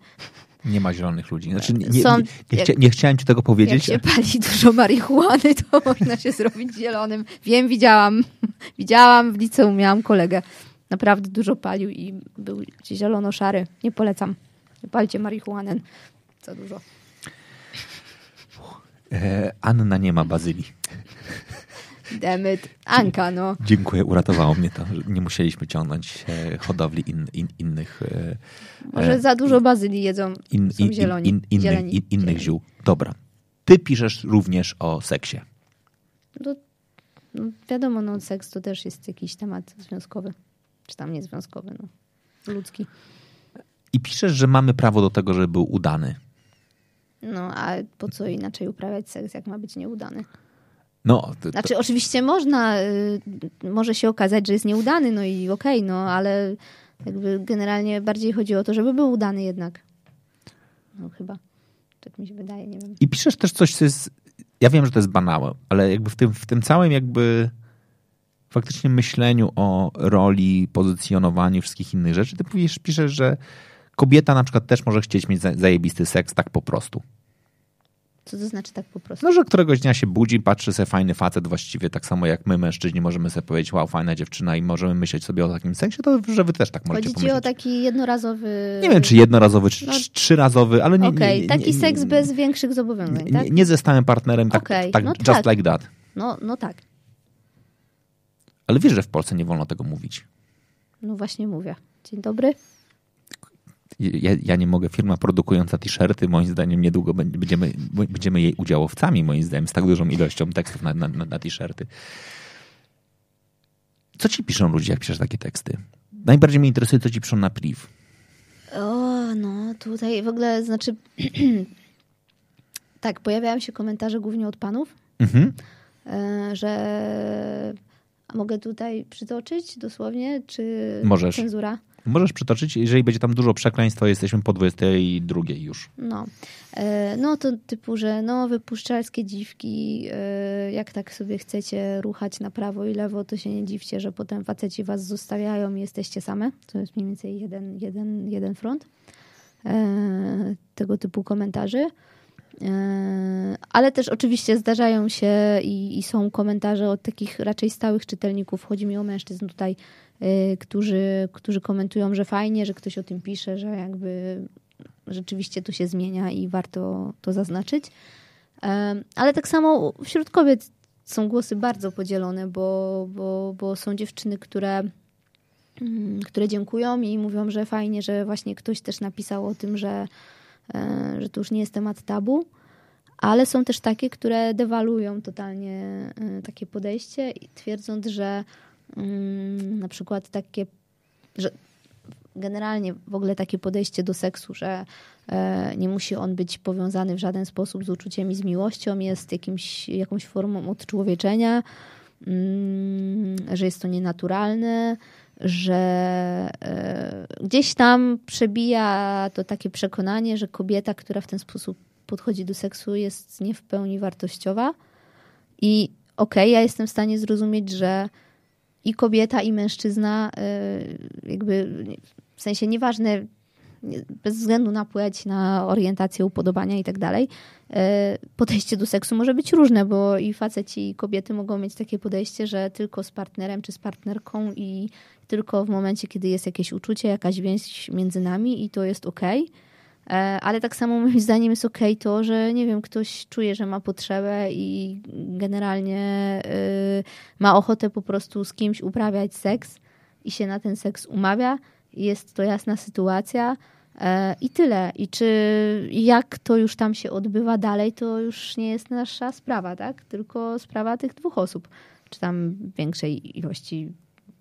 Nie ma zielonych ludzi. Znaczy, nie, nie, nie, chcia, nie chciałem ci tego powiedzieć. Jak się pali dużo marihuany, to (laughs) można się zrobić zielonym. Wiem, widziałam. (laughs) Widziałam w liceum, miałam kolegę. Naprawdę dużo palił i był zielono-szary. Nie polecam. Nie palcie marihuanę. Za dużo. E, Anna nie ma bazylii. Demet. Anka, no. Dziękuję, uratowało mnie to. Nie musieliśmy ciągnąć e, hodowli in, in, innych. E, Może za dużo bazylii jedzą. In, in, zieloni, in, innych, in, innych ziół. Dobra. Ty piszesz również o seksie. No, no, wiadomo, no, seks to też jest jakiś temat związkowy. Czy tam niezwiązkowy, no. Ludzki. I piszesz, że mamy prawo do tego, żeby był udany. No, a po co inaczej uprawiać seks, jak ma być nieudany? No, to, Znaczy, oczywiście można, y, może się okazać, że jest nieudany, no i okej, okay, no ale jakby generalnie bardziej chodzi o to, żeby był udany jednak. No chyba. Tak mi się wydaje, nie wiem. I piszesz też coś, co jest, ja wiem, że to jest banałe, ale jakby w tym, w tym całym jakby faktycznie myśleniu o roli, pozycjonowaniu wszystkich innych rzeczy, ty piszesz, piszesz że kobieta na przykład też może chcieć mieć zajebisty seks tak po prostu. Co to znaczy tak po prostu? No, że któregoś dnia się budzi, patrzy sobie fajny facet właściwie, tak samo jak my mężczyźni możemy sobie powiedzieć, wow, fajna dziewczyna i możemy myśleć sobie o takim seksie, to że wy też tak możecie Chodzi ci pomyśleć. o taki jednorazowy... Nie wiem, czy jednorazowy, czy No. trzyrazowy, ale nie, Okej, nie, taki seks bez większych zobowiązań, nie, tak? nie, nie ze stałym partnerem, tak, Okej, tak no just tak. like that. No, no tak. Ale wiesz, że w Polsce nie wolno tego mówić. No właśnie mówię. Dzień dobry. Ja, ja nie mogę, firma produkująca t-shirty, moim zdaniem niedługo będzie- będziemy, będziemy jej udziałowcami, moim zdaniem, z tak dużą ilością tekstów na, na, na na t-shirty. Co ci piszą ludzie, jak piszesz takie teksty? Najbardziej mnie interesuje, co ci piszą na priv. O, no tutaj w ogóle, znaczy... (clears throat) tak, pojawiają się komentarze głównie od panów, Mhm. e, że... A mogę tutaj przytoczyć dosłownie, czy Możesz. cenzura? Możesz przytoczyć, jeżeli będzie tam dużo przekleństw, to jesteśmy po 22 już. No. E, no to typu, że no wypuszczalskie dziwki, e, jak tak sobie chcecie ruchać na prawo i lewo, to się nie dziwcie, że potem faceci was zostawiają i jesteście same. To jest mniej więcej jeden, jeden, jeden front e, tego typu komentarzy. E, Ale też oczywiście zdarzają się i, i są komentarze od takich raczej stałych czytelników. Chodzi mi o mężczyzn tutaj, e, którzy, którzy komentują, że fajnie, że ktoś o tym pisze, że jakby rzeczywiście to się zmienia i warto to zaznaczyć. Em, Ale tak samo wśród kobiet są głosy bardzo podzielone, bo, bo, bo są dziewczyny, które, mm, które dziękują i mówią, że fajnie, że właśnie ktoś też napisał o tym, że, e, że to już nie jest temat tabu. Ale są też takie, które dewaluują totalnie e, takie podejście, i twierdząc, że mm, na przykład takie, że generalnie w ogóle takie podejście do seksu, że e, nie musi on być powiązany w żaden sposób z uczuciem i z miłością, jest jakimś, jakąś formą odczłowieczenia, mm, że jest to nienaturalne, że e, gdzieś tam przebija to takie przekonanie, że kobieta, która w ten sposób podchodzi do seksu, jest nie w pełni wartościowa. I okej, ja jestem w stanie zrozumieć, że i kobieta, i mężczyzna, y, jakby w sensie nieważne, nie- bez względu na płeć, na orientację, upodobania i tak dalej, y, podejście do seksu może być różne, bo i faceci, i kobiety mogą mieć takie podejście, że tylko z partnerem czy z partnerką i tylko w momencie, kiedy jest jakieś uczucie, jakaś więź między nami i to jest okej. E, Ale tak samo moim (laughs) zdaniem jest okej to, że nie wiem, ktoś czuje, że ma potrzebę i generalnie y, ma ochotę po prostu z kimś uprawiać seks i się na ten seks umawia. Jest to jasna sytuacja e, i tyle. I czy jak to już tam się odbywa dalej, to już nie jest nasza sprawa, tak? Tylko sprawa tych dwóch osób. Czy tam większej ilości,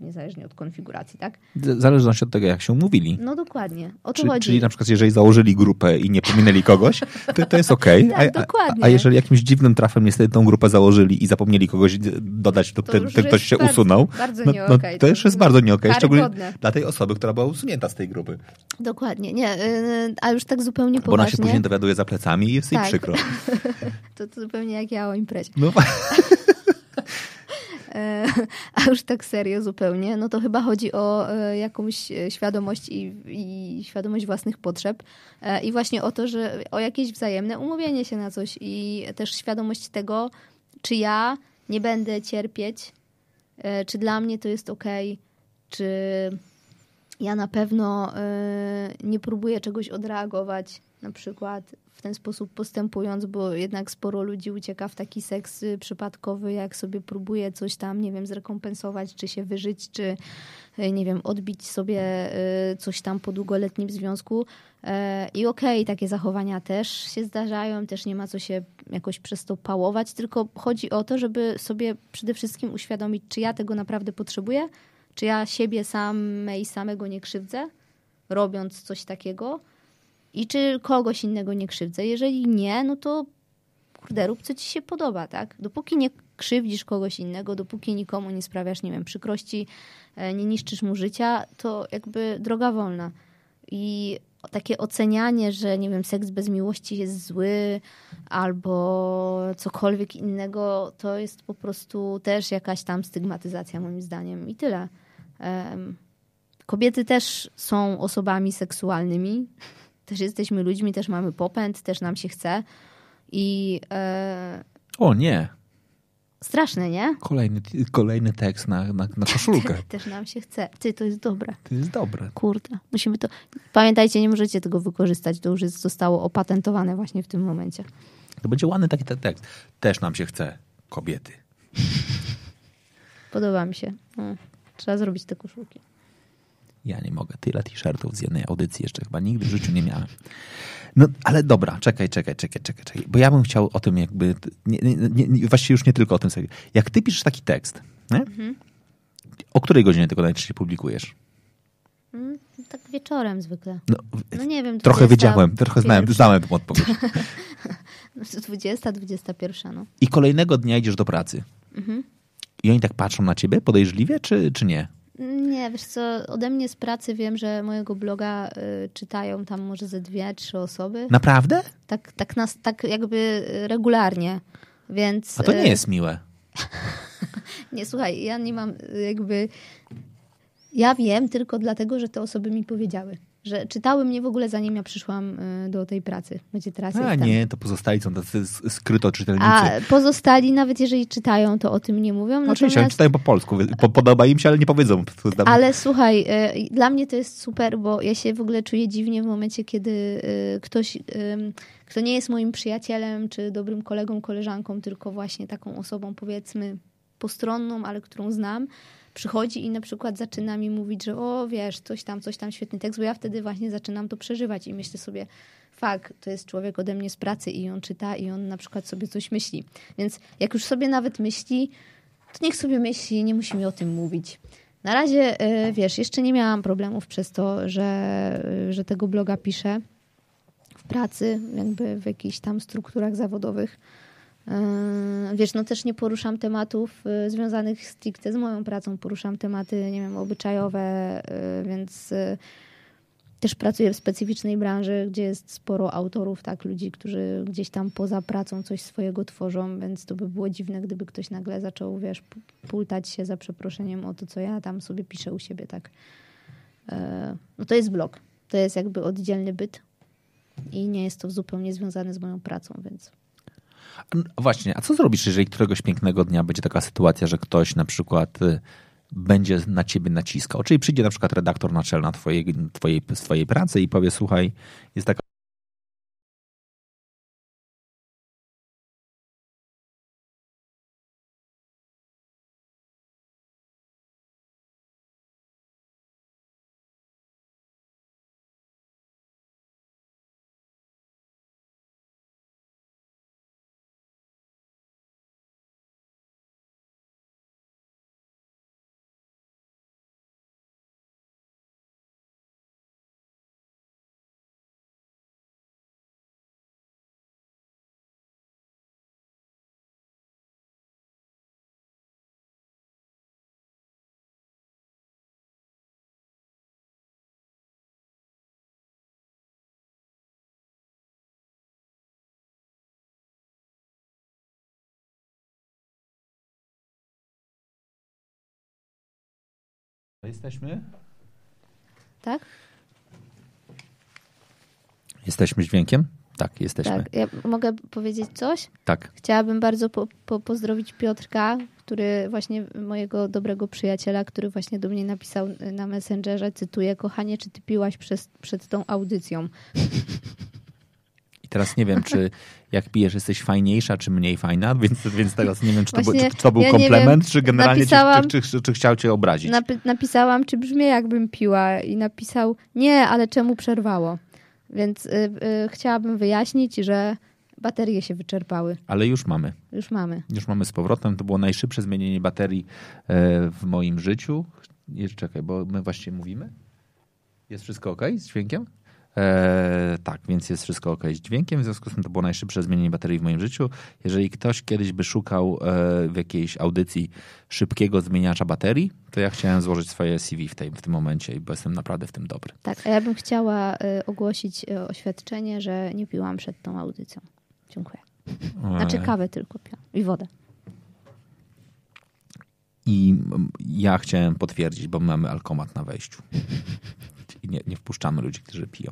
niezależnie od konfiguracji, tak? W zależności od tego, jak się umówili. No dokładnie. O to Czy, chodzi. czyli na przykład, jeżeli założyli grupę i nie pominęli kogoś, to, to jest okej. Tak, a, a, dokładnie. a jeżeli jakimś dziwnym trafem niestety tą grupę założyli i zapomnieli kogoś dodać, to To ten, ten ktoś się bardzo- usunął, bardzo no, nie no, to już jest bardzo nie okej, szczególnie karygodne. dla tej osoby, która była usunięta z tej grupy. Dokładnie, nie, y, a już tak zupełnie Bo ona się poważnie, później dowiaduje za plecami i jest jej Tak. przykro. (laughs) to, to zupełnie jak ja o imprezie. No, (laughs) (laughs) A już tak serio zupełnie, no to chyba chodzi o e, jakąś e, świadomość i, i świadomość własnych potrzeb. E, i właśnie o to, że o jakieś wzajemne umówienie się na coś i też świadomość tego, czy ja nie będę cierpieć, e, czy dla mnie to jest ok, czy ja na pewno e, nie próbuję czegoś odreagować, na przykład w ten sposób postępując, bo jednak sporo ludzi ucieka w taki seks y, przypadkowy, jak sobie próbuje coś tam, nie wiem, zrekompensować, czy się wyżyć, czy y, nie wiem, odbić sobie y, coś tam po długoletnim związku. E, I okej, takie zachowania też się zdarzają, też nie ma co się jakoś przez to pałować, tylko chodzi o to, żeby sobie przede wszystkim uświadomić, czy ja tego naprawdę potrzebuję, czy ja siebie samej samego nie krzywdzę, robiąc coś takiego i czy kogoś innego nie krzywdzę. Jeżeli nie, no to kurde, rób co ci się podoba, tak? Dopóki nie krzywdzisz kogoś innego, dopóki nikomu nie sprawiasz, nie wiem, przykrości, e, nie niszczysz mu życia, to jakby droga wolna. I takie ocenianie, że nie wiem, seks bez miłości jest zły albo cokolwiek innego, to jest po prostu też jakaś tam stygmatyzacja moim zdaniem i tyle. Em, Kobiety też są osobami seksualnymi, też jesteśmy ludźmi, też mamy popęd, też nam się chce I e, O nie, straszne, nie? kolejny, kolejny tekst na, na, na (laughs) koszulkę. Też nam się chce. Ty, to jest dobre. To jest dobre. Kurde, musimy to. Pamiętajcie, nie możecie tego wykorzystać. To już jest, zostało opatentowane właśnie w tym momencie. To będzie ładny taki ten tekst. Też nam się chce kobiety. Podoba mi się. No, trzeba zrobić te koszulki. Ja nie mogę. Tyle t-shirtów z jednej audycji jeszcze chyba nigdy w życiu nie miałem. No, ale dobra, czekaj, czekaj, czekaj, czekaj, czekaj. Bo ja bym chciał o tym jakby, nie, nie, nie, właściwie już nie tylko o tym sobie. Jak ty piszesz taki tekst, nie? o której godzinie tego najczęściej publikujesz? Mm, tak wieczorem zwykle. No, No nie wiem. trochę 20, wiedziałem, trochę znałem, znałem tę odpowiedź. (laughs) 20, 21, no. I kolejnego dnia idziesz do pracy. Mhm. I oni tak patrzą na ciebie podejrzliwie, czy, czy nie? Nie, wiesz co, ode mnie z pracy wiem, że mojego bloga y, czytają tam może ze dwie, trzy osoby. Naprawdę? Tak, tak, nas, tak jakby regularnie. Więc. A to nie y, jest miłe. (laughs) Nie, słuchaj, ja nie mam y, jakby. Ja wiem tylko dlatego, że te osoby mi powiedziały. Że czytały mnie w ogóle zanim ja przyszłam y, do tej pracy. Będzie teraz A jestem. nie, to pozostali są tacy skryto czytelnicy. A pozostali, nawet jeżeli czytają, to o tym nie mówią. Oczywiście, oni Natomiast, czytają po polsku. Po, podoba im się, ale nie powiedzą. Ale słuchaj, y, dla mnie to jest super, bo ja się w ogóle czuję dziwnie w momencie, kiedy y, ktoś, kto nie jest moim przyjacielem, czy dobrym kolegą, koleżanką, tylko właśnie taką osobą, powiedzmy, postronną, ale którą znam, przychodzi i na przykład zaczyna mi mówić, że o, wiesz, coś tam, coś tam, świetny tekst, bo ja wtedy właśnie zaczynam to przeżywać i myślę sobie, fakt, to jest człowiek ode mnie z pracy i on czyta i on na przykład sobie coś myśli. Więc jak już sobie nawet myśli, to niech sobie myśli, nie musi mi o tym mówić. Na razie, y, wiesz, jeszcze nie miałam problemów przez to, że, y, że tego bloga piszę w pracy, jakby w jakichś tam strukturach zawodowych. Yy, Wiesz, no też nie poruszam tematów y, związanych stricte z moją pracą. Poruszam tematy, nie wiem, obyczajowe, y, więc też pracuję w specyficznej branży, gdzie jest sporo autorów, tak, ludzi, którzy gdzieś tam poza pracą coś swojego tworzą, więc to by było dziwne, gdyby ktoś nagle zaczął, wiesz, pu- pultać się za przeproszeniem o to, co ja tam sobie piszę u siebie, tak. E, No to jest blog. To jest jakby oddzielny byt i nie jest to zupełnie związane z moją pracą, więc... Właśnie, a co zrobisz, jeżeli któregoś pięknego dnia będzie taka sytuacja, że ktoś na przykład y, będzie na ciebie naciskał? Czyli przyjdzie na przykład redaktor naczelna twojej, twojej, z twojej pracy i powie, słuchaj, jest taka Jesteśmy? Tak? Jesteśmy dźwiękiem? Tak, jesteśmy. Tak. Ja mogę powiedzieć coś? Tak. Chciałabym bardzo po, po, pozdrowić Piotrka, który właśnie mojego dobrego przyjaciela, który właśnie do mnie napisał na Messengerze, cytuję, kochanie, czy ty piłaś przez, przed tą audycją? (laughs) Teraz nie wiem, czy jak pijesz, jesteś fajniejsza, czy mniej fajna, (laughs) więc, więc teraz nie wiem, czy to, był, Właśnie czy to był ja komplement, wiem, czy generalnie napisałam- czy, czy, czy, czy chciał cię obrazić. Napi- napisałam, czy brzmi jakbym piła i napisał, nie, ale czemu przerwało? Więc y, y, chciałabym wyjaśnić, że baterie się wyczerpały. Ale już mamy. Już mamy. Już mamy z powrotem. To było najszybsze zmienienie baterii e, w moim życiu. Jeszcze czekaj, bo my właściwie mówimy. Jest wszystko ok z dźwiękiem? E, tak, więc jest wszystko ok z dźwiękiem. W związku z tym to było najszybsze zmienienie baterii w moim życiu. Jeżeli ktoś kiedyś by szukał e, w jakiejś audycji szybkiego zmieniacza baterii, to ja chciałem złożyć swoje CV w, tej, w tym momencie, bo jestem naprawdę w tym dobry. Tak, a ja bym chciała y, ogłosić y, oświadczenie, że nie piłam przed tą audycją. Dziękuję. Znaczy E, kawę tylko piłam i wodę. I ja chciałem potwierdzić, bo mamy alkomat na wejściu. I nie, nie wpuszczamy ludzi, którzy piją.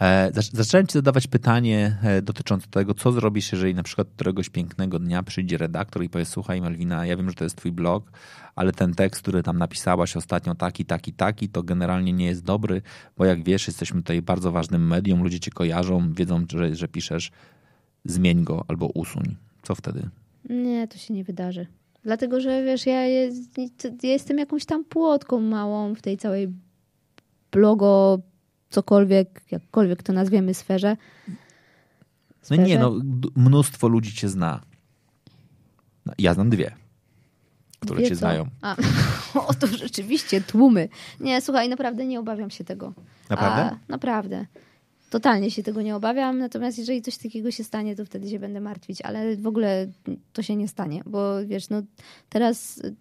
E, zacząłem ci zadawać pytanie e, dotyczące tego, co zrobisz, jeżeli na przykład któregoś pięknego dnia przyjdzie redaktor i powie, słuchaj Malwina, ja wiem, że to jest twój blog, ale ten tekst, który tam napisałaś ostatnio taki, taki, taki, to generalnie nie jest dobry, bo jak wiesz, jesteśmy tutaj bardzo ważnym medium, ludzie cię kojarzą, wiedzą, że, że piszesz, zmień go albo usuń. Co wtedy? Nie, to się nie wydarzy. Dlatego, że wiesz, ja, jest, ja jestem jakąś tam płotką małą w tej całej blogo, cokolwiek, jakkolwiek to nazwiemy, sferze. sferze. No nie, no mnóstwo ludzi cię zna. No, ja znam dwie, które dwie cię co? znają. A, (laughs) o, to rzeczywiście, tłumy. Nie, słuchaj, naprawdę nie obawiam się tego. Naprawdę? A, naprawdę totalnie się tego nie obawiam, natomiast jeżeli coś takiego się stanie, to wtedy się będę martwić, ale w ogóle to się nie stanie, bo wiesz, no teraz y,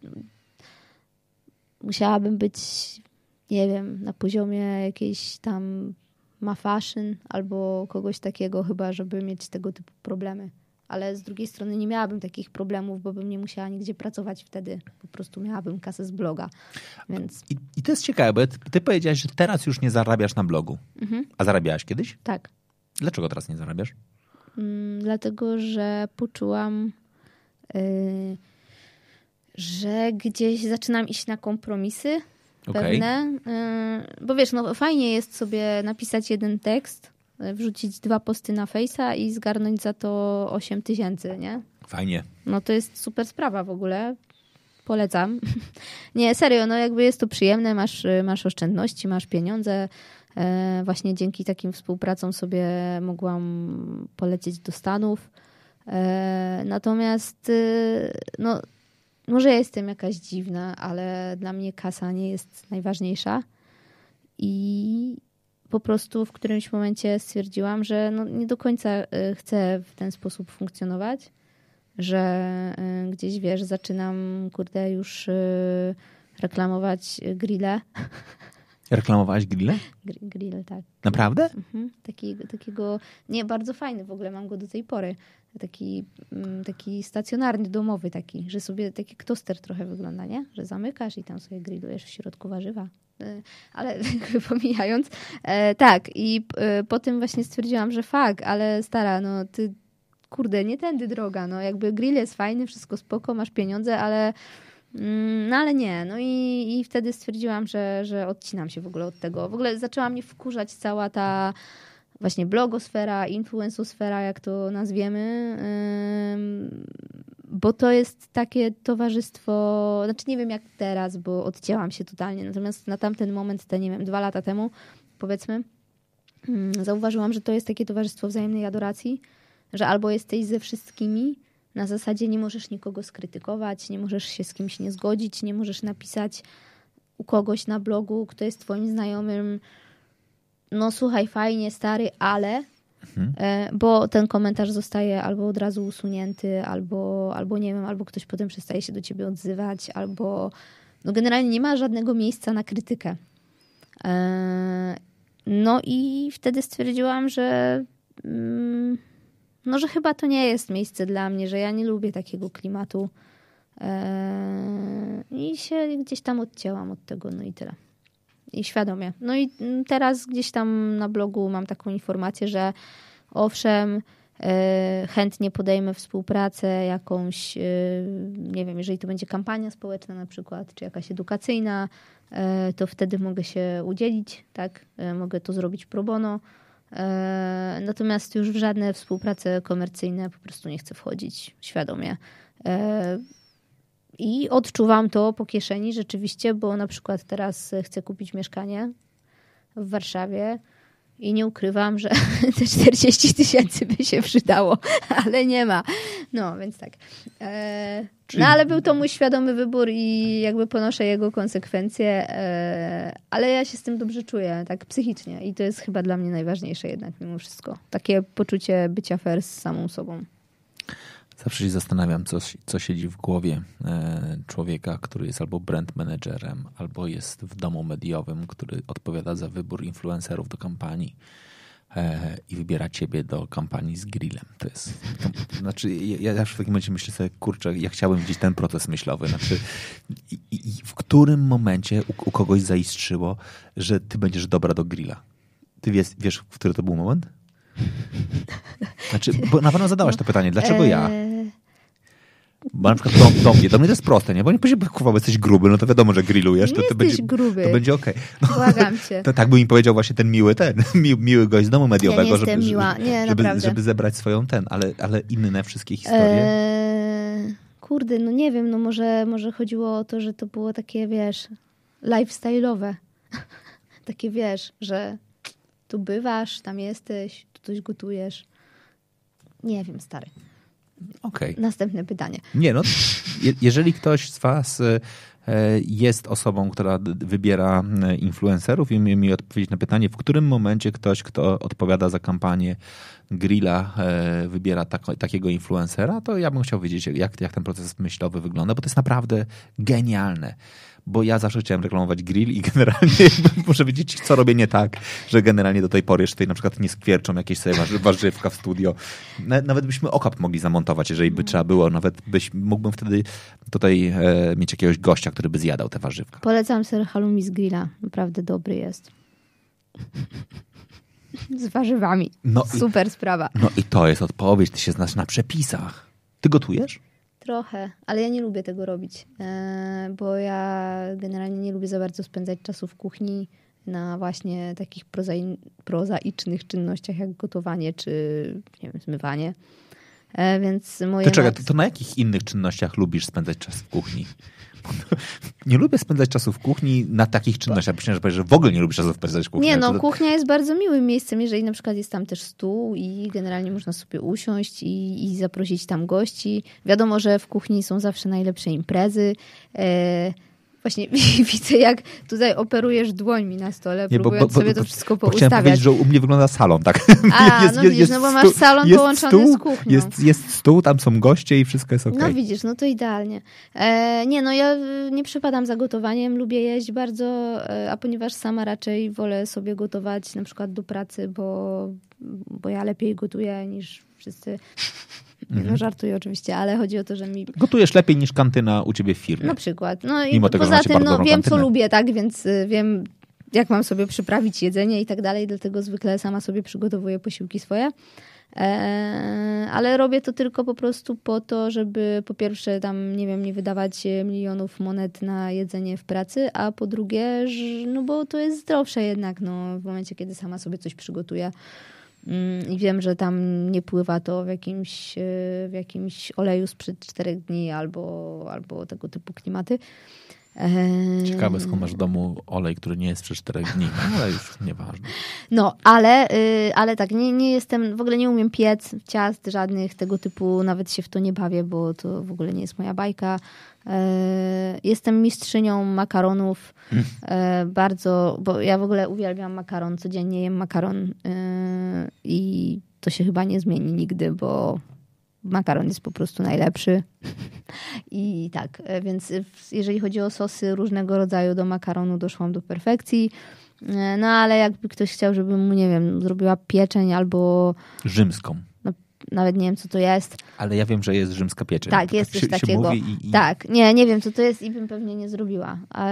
musiałabym być, nie wiem, na poziomie jakiejś tam ma fashion albo kogoś takiego chyba, żeby mieć tego typu problemy ale z drugiej strony nie miałabym takich problemów, bo bym nie musiała nigdzie pracować wtedy. Po prostu miałabym kasę z bloga. Więc... I, I, to jest ciekawe, bo ty powiedziałaś, że teraz już nie zarabiasz na blogu. Mhm. A zarabiałaś kiedyś? Tak. Dlaczego teraz nie zarabiasz? Mm, dlatego, że poczułam, yy, że gdzieś zaczynam iść na kompromisy. Pewne. Yy, bo wiesz, no fajnie jest sobie napisać jeden tekst, wrzucić dwa posty na Face'a i zgarnąć za to 8 tysięcy, nie? Fajnie. No to jest super sprawa w ogóle. Polecam. (laughs) nie, serio, no jakby jest to przyjemne, masz, masz oszczędności, masz pieniądze. E, właśnie dzięki takim współpracom sobie mogłam polecieć do Stanów. Natomiast y, no, może jestem jakaś dziwna, ale dla mnie kasa nie jest najważniejsza. I, po prostu w którymś momencie stwierdziłam, że no nie do końca y, chcę w ten sposób funkcjonować, że y, gdzieś wiesz, zaczynam kurde już y, reklamować grille. Reklamowałaś grille? Grill, tak. Naprawdę? Mhm. Taki, takiego, nie, bardzo fajny w ogóle, mam go do tej pory. Taki, mm, taki stacjonarny, domowy taki, że sobie taki toster trochę wygląda, nie? Że zamykasz i tam sobie grillujesz w środku warzywa. E, ale (laughs) pomijając, e, tak i e, po tym właśnie stwierdziłam, że fakt, ale stara, no ty kurde, nie tędy droga, no jakby grill jest fajny, wszystko spoko, masz pieniądze, ale mm, no ale nie, no i, i wtedy stwierdziłam, że, że odcinam się w ogóle od tego. W ogóle zaczęła mnie wkurzać cała ta właśnie blogosfera, influencosfera, jak to nazwiemy, bo to jest takie towarzystwo, znaczy nie wiem jak teraz, bo odcięłam się totalnie, natomiast na tamten moment, te nie wiem, dwa lata temu, powiedzmy, mm, zauważyłam, że to jest takie towarzystwo wzajemnej adoracji, że albo jesteś ze wszystkimi, na zasadzie nie możesz nikogo skrytykować, nie możesz się z kimś nie zgodzić, nie możesz napisać u kogoś na blogu, kto jest twoim znajomym, no słuchaj, fajnie, stary, ale. E, bo ten komentarz zostaje albo od razu usunięty, albo, albo nie wiem, albo ktoś potem przestaje się do ciebie odzywać, albo no generalnie nie ma żadnego miejsca na krytykę. E, no i wtedy stwierdziłam, że mm, no, że chyba to nie jest miejsce dla mnie, że ja nie lubię takiego klimatu. E, I się gdzieś tam odcięłam od tego, no i tyle i świadomie. No i teraz gdzieś tam na blogu mam taką informację, że owszem, e, chętnie podejmę współpracę jakąś, e, nie wiem, jeżeli to będzie kampania społeczna na przykład, czy jakaś edukacyjna, e, to wtedy mogę się udzielić, tak? Mogę to zrobić pro bono. Natomiast już w żadne współprace komercyjne po prostu nie chcę wchodzić świadomie. I odczuwam to po kieszeni rzeczywiście, bo na przykład teraz chcę kupić mieszkanie w Warszawie i nie ukrywam, że (laughs) te 40 tysięcy by się przydało, (laughs) ale nie ma. No, więc tak. E, no, ale był to mój świadomy wybór i jakby ponoszę jego konsekwencje, e, ale ja się z tym dobrze czuję, tak psychicznie i to jest chyba dla mnie najważniejsze jednak mimo wszystko. Takie poczucie bycia fair z samą sobą. Zawsze się zastanawiam, co, co siedzi w głowie e, człowieka, który jest albo brand managerem, albo jest w domu mediowym, który odpowiada za wybór influencerów do kampanii, e, i wybiera ciebie do kampanii z grillem. To jest, to, znaczy ja, ja w takim momencie myślę sobie, kurczę, ja chciałbym widzieć ten proces myślowy. Znaczy, i, i w którym momencie u, u, kogoś zaistrzyło, że ty będziesz dobra do grilla? Ty wiesz, wiesz który to był moment? Znaczy, bo na pewno zadałaś to pytanie, dlaczego ja? Eee, Bo na przykład do, do mnie, do mnie to jest proste, nie? Bo nie powiedzieć, kurwa, bo jesteś gruby, no to wiadomo, że grillujesz, to, Nie to będzie, jesteś gruby. to będzie okej. No, Błagam (laughs) cię. To tak by mi powiedział właśnie ten miły ten, (laughs) mi, miły gość z domu mediowego, Ja żeby, miła. żeby, Nie, żeby, naprawdę. żeby zebrać swoją ten, ale, ale inne wszystkie historie. Eee, kurde, no nie wiem, no może, może chodziło o to, że to było takie, wiesz, lifestyle'owe. (laughs) takie, wiesz, że tu bywasz, tam jesteś, coś gotujesz. Nie wiem, stary. Okej. Następne pytanie. Nie, no, je, jeżeli ktoś z was e, jest osobą, która wybiera e, influencerów i umie mi odpowiedzieć na pytanie, w którym momencie ktoś, kto odpowiada za kampanię grilla, e, wybiera takiego influencera, to ja bym chciał wiedzieć, jak, jak ten proces myślowy wygląda, bo to jest naprawdę genialne. Bo ja zawsze chciałem reklamować grill i (laughs) generalnie muszę wiedzieć, co robię nie tak, że generalnie do tej pory jeszcze tutaj na przykład nie skwierczą jakieś sobie warzy- warzywka w studio. Na- Nawet byśmy okap mogli zamontować, jeżeli by trzeba było. Nawet byś, mógłbym wtedy tutaj e, mieć jakiegoś gościa, który by zjadał te warzywka. Polecam ser halloumi z grilla. Naprawdę dobry jest. Z warzywami. No i- Super sprawa. No i to jest odpowiedź, ty się znasz na przepisach. Ty gotujesz? Trochę, ale ja nie lubię tego robić, e, bo ja generalnie nie lubię za bardzo spędzać czasu w kuchni na właśnie takich prozai- prozaicznych czynnościach jak gotowanie czy nie wiem, zmywanie. E, Więc moje To czekaj, to na jakich innych czynnościach lubisz spędzać czas w kuchni? (laughs) Nie lubię spędzać czasu w kuchni na takich czynnościach. Myślałem, że powiesz, że w ogóle nie lubisz czasu spędzać w kuchni. Nie, no to- kuchnia jest bardzo miłym miejscem, jeżeli na przykład jest tam też stół i generalnie można sobie usiąść i, i zaprosić tam gości. Wiadomo, że w kuchni są zawsze najlepsze imprezy. E, właśnie (laughs) widzę, jak tutaj operujesz dłońmi na stole, Nie, bo- próbując bo- bo- sobie to wszystko bo Chciałem poustawiać. powiedzieć, że u mnie wygląda salon, tak? A, (laughs) no widzisz, no bo masz salon połączony z kuchnią. Jest, jest stół, tam są goście i wszystko jest okej. No widzisz, no to idealnie. E, nie, no ja y, nie przepadam za gotowaniem, lubię jeść bardzo, e, a ponieważ sama raczej wolę sobie gotować na przykład do pracy, bo, bo ja lepiej gotuję niż wszyscy. Mhm. No żartuję oczywiście, ale chodzi o to, że mi Gotujesz lepiej niż kantyna u ciebie w firmie. na przykład. No i Mimo tego, poza tym no, wiem, co kantynę. lubię, tak, więc y, wiem, jak mam sobie przyprawić jedzenie i tak dalej, dlatego zwykle sama sobie przygotowuję posiłki swoje. Eee, ale robię to tylko po prostu po to, żeby po pierwsze tam, nie wiem, nie wydawać milionów monet na jedzenie w pracy, a po drugie, no bo to jest zdrowsze jednak, no, w momencie, kiedy sama sobie coś przygotuję. Mm, I wiem, że tam nie pływa to w jakimś, e, w jakimś oleju sprzed czterech dni albo, albo tego typu klimaty. Ciekawe, skąd masz w domu olej, który nie jest przez 4 dni, no, ale już nieważne. No, ale, y, ale tak, nie, nie jestem, w ogóle nie umiem piec ciast żadnych tego typu, nawet się w to nie bawię, bo to w ogóle nie jest moja bajka. E, Jestem mistrzynią makaronów, e, bardzo, bo ja w ogóle uwielbiam makaron, codziennie jem makaron e, i to się chyba nie zmieni nigdy, bo makaron jest po prostu najlepszy. (laughs) I tak, więc jeżeli chodzi o sosy różnego rodzaju do makaronu, doszłam do perfekcji. No ale jakby ktoś chciał, żebym mu, nie wiem, zrobiła pieczeń albo Rzymską. Nawet nie wiem, co to jest. Ale ja wiem, że jest rzymska pieczeń. Tak, jest się, coś się takiego. mówi i, i... Tak, nie, nie wiem, co to jest i bym pewnie nie zrobiła. A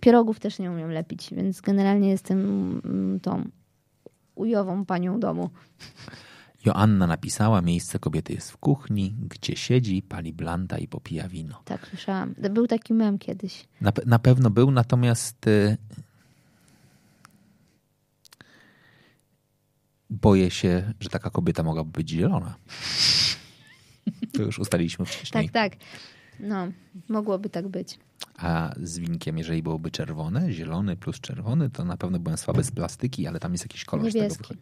pierogów też nie umiem lepić, więc generalnie jestem mm, tą ujową panią domu. Joanna napisała, miejsce kobiety jest w kuchni, gdzie siedzi, pali blanta i popija wino. Tak, słyszałam. Był taki mem kiedyś. Na, pe- na pewno był, natomiast boję się, że taka kobieta mogłaby być zielona. To już ustaliliśmy wcześniej. Tak, tak. No, mogłoby tak być. A z winkiem, jeżeli byłoby czerwone, zielony plus czerwony, to na pewno byłem słaby z plastyki, ale tam jest jakiś kolor z tego Niebieski. wychodzi.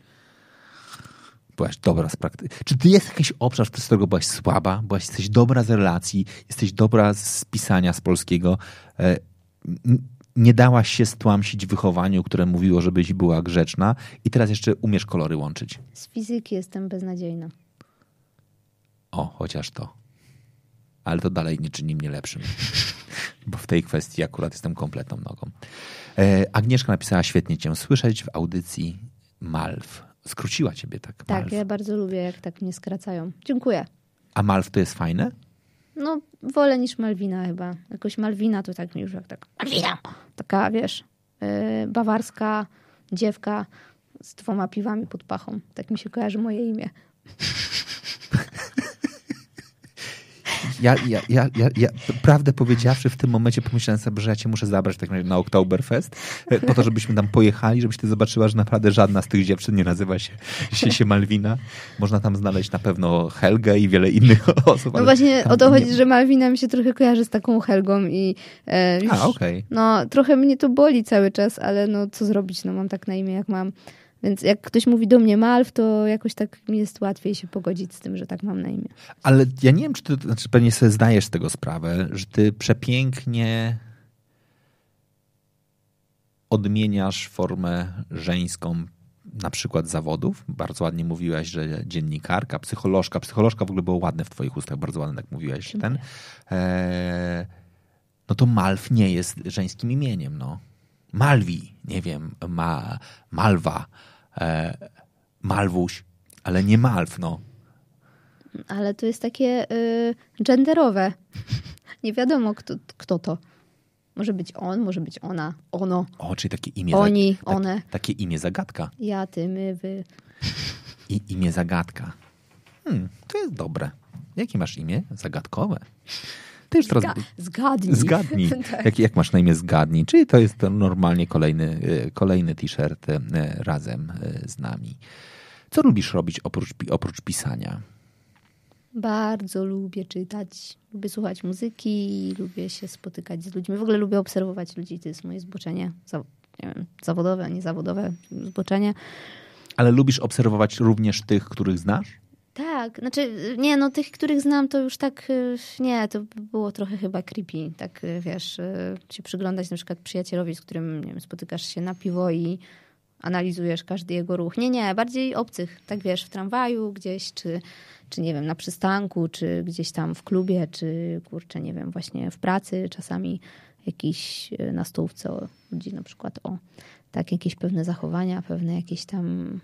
Byłaś dobra z praktyki. Czy ty jest jakiś obszar, z którego byłaś słaba? Byłaś, jesteś dobra z relacji, jesteś dobra z pisania z polskiego. Nie dałaś się stłamsić wychowaniu, które mówiło, żebyś była grzeczna i teraz jeszcze umiesz kolory łączyć. Z fizyki jestem beznadziejna. O, chociaż to. Ale to dalej nie czyni mnie lepszym. Bo w tej kwestii akurat jestem kompletną nogą. E, Agnieszka napisała świetnie cię słyszeć w audycji Malw. skróciła ciebie tak. Tak, ja bardzo lubię, jak tak mnie skracają. Dziękuję. A Malw to jest fajne? No, wolę niż Malwina chyba. Jakoś Malwina to tak mi już jak tak. Malwina! Taka, wiesz, yy, bawarska dziewka z dwoma piwami pod pachą. Tak mi się kojarzy moje imię. Ja, ja, ja, ja, ja prawdę powiedziawszy, w tym momencie pomyślałem sobie, że ja cię muszę zabrać tak na Oktoberfest, e, po to, żebyśmy tam pojechali, żebyś ty zobaczyła, że naprawdę żadna z tych dziewczyn nie nazywa się, się, się Malwina. Można tam znaleźć na pewno Helgę i wiele innych (laughs) osób. No właśnie o to nie- chodzi, że Malwina mi się trochę kojarzy z taką Helgą i e, już, A, okej. no trochę mnie to boli cały czas, ale no co zrobić, no mam tak na imię jak mam. Więc jak ktoś mówi do mnie Malw, to jakoś tak mi jest łatwiej się pogodzić z tym, że tak mam na imię. Ale ja nie wiem, czy ty, znaczy pewnie sobie zdajesz z tego sprawę, że ty przepięknie odmieniasz formę żeńską na przykład zawodów. Bardzo ładnie mówiłaś, że dziennikarka, psycholożka. Psycholożka w ogóle było ładne w twoich ustach, bardzo ładne, jak mówiłaś. Ten. E, no to Malw nie jest żeńskim imieniem, no. Malwi, nie wiem, ma, Malwa, e, Malwuś, ale nie Malw, no. Ale to jest takie y, genderowe. Nie wiadomo, kto, kto to. Może być on, może być ona, ono, O, czyli takie imię. Oni, tak, one. Takie imię zagadka. ja, ty, my, wy. I imię zagadka. Hmm, to jest dobre. Jakie masz imię? Zagadkowe. Ty już teraz... Zga- zgadnij. Zgadnij. (laughs) tak. jak, jak masz na imię Zgadnij. Czyli to jest to normalnie kolejny, y, kolejny t-shirt y, razem y, z nami. Co lubisz robić oprócz, oprócz pisania? Bardzo lubię czytać, lubię słuchać muzyki, lubię się spotykać z ludźmi. W ogóle lubię obserwować ludzi, to jest moje zboczenie. Za, nie wiem, zawodowe, niezawodowe zboczenie. Ale lubisz obserwować również tych, których znasz? Tak, znaczy nie, no tych, których znam, to już tak, y, nie, to by było trochę chyba creepy, tak y, wiesz, y, się przyglądać na przykład przyjacielowi, z którym nie wiem, spotykasz się na piwo i analizujesz każdy jego ruch. Nie, nie, bardziej obcych, tak wiesz, w tramwaju gdzieś, czy, czy nie wiem, na przystanku, czy gdzieś tam w klubie, czy kurczę, nie wiem, właśnie w pracy, czasami jakiś na stołówce ludzi na przykład o tak jakieś pewne zachowania, pewne jakieś tam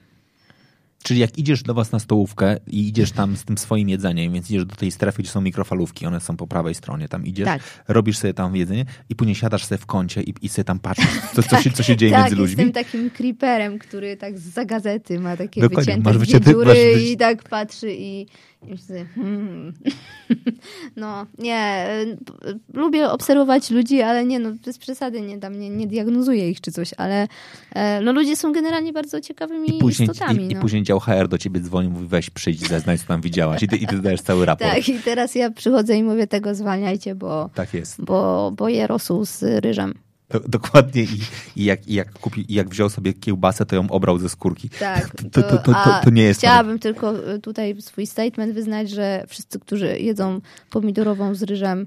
Czyli jak idziesz do was na stołówkę i idziesz tam z tym swoim jedzeniem, więc idziesz do tej strefy, gdzie są mikrofalówki, one są po prawej stronie, tam idziesz, Tak. robisz sobie tam jedzenie i później siadasz sobie w kącie i, i sobie tam patrzysz, co, co, się, co się dzieje tak, między ludźmi. jestem takim creeperem, który tak za gazety ma takie Dokładnie, wycięte masz dziury masz wyci- i tak patrzy i, i myślę, hmm. (laughs) No, nie, p- lubię obserwować ludzi, ale nie, no bez przesady, nie, tam nie, nie diagnozuję ich czy coś, ale e, no ludzie są generalnie bardzo ciekawymi I później, istotami. i, i no. później dział HR do ciebie dzwoni, mówi weź przyjdź, zeznaj co tam widziałaś i ty, i ty dajesz cały raport. (laughs) Tak, i teraz ja przychodzę i mówię tego zwalniajcie, bo, Tak jest. bo, bo je rosół z ryżem. Do, dokładnie i, i, jak, i, jak kupi, i jak wziął sobie kiełbasę, to ją obrał ze skórki. Tak, (laughs) To, to, to, to, nie jest... Chciałabym tylko y, tutaj swój statement wyznać, że wszyscy, którzy jedzą pomidorową z ryżem,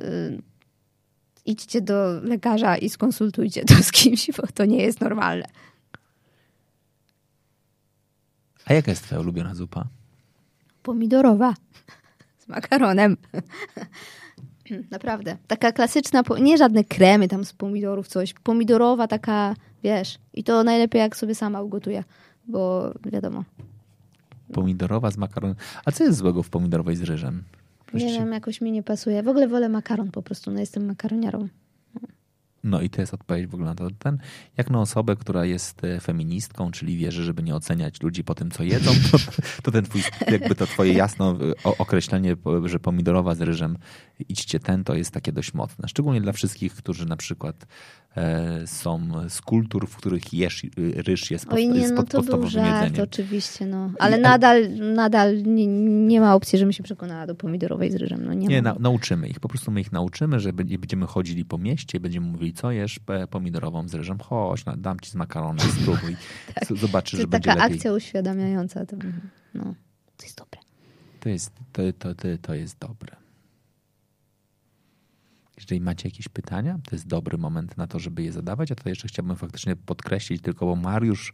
y, idźcie do lekarza i skonsultujcie to z kimś, bo to nie jest normalne. A jaka jest twoja ulubiona zupa? Pomidorowa (laughs) z makaronem. (laughs) Naprawdę. Taka klasyczna, nie żadne kremy tam z pomidorów, coś. Pomidorowa taka, wiesz. I to najlepiej jak sobie sama ugotuję, bo wiadomo. Pomidorowa z makaronem. A co jest złego w pomidorowej z ryżem? Nie Przecież- wiem, jakoś mi nie pasuje. W ogóle wolę makaron po prostu. No jestem makaroniarą. No i to jest odpowiedź w ogóle na to. Ten, jak na osobę, która jest e, feministką, czyli wierzy, żeby nie oceniać ludzi po tym, co jedzą, (laughs) to, to ten twój, jakby to twoje jasno e, określenie, że pomidorowa z ryżem, idźcie ten, to jest takie dość mocne. Szczególnie dla wszystkich, którzy na przykład są z kultur, w których jesz, ryż jest, pod, Oj nie, jest no pod, to był podstawowym żart jedzeniem. oczywiście, no. Ale I- nadal, nadal nie, nie ma opcji, żebym się przekonała do pomidorowej z ryżem. No nie, Nie, na, nauczymy ich. Po prostu my ich nauczymy, że będzie- będziemy chodzili po mieście, będziemy mówili, co jesz pomidorową z ryżem. Chodź, dam ci z makaronem, (laughs) spróbuj. Z- Zobaczysz, to że będzie taka lepiej. akcja uświadamiająca. To, no, to jest dobre. To jest, to, to, to, to jest dobre. Jeżeli macie jakieś pytania, to jest dobry moment na to, żeby je zadawać. A to jeszcze chciałbym faktycznie podkreślić, tylko bo Mariusz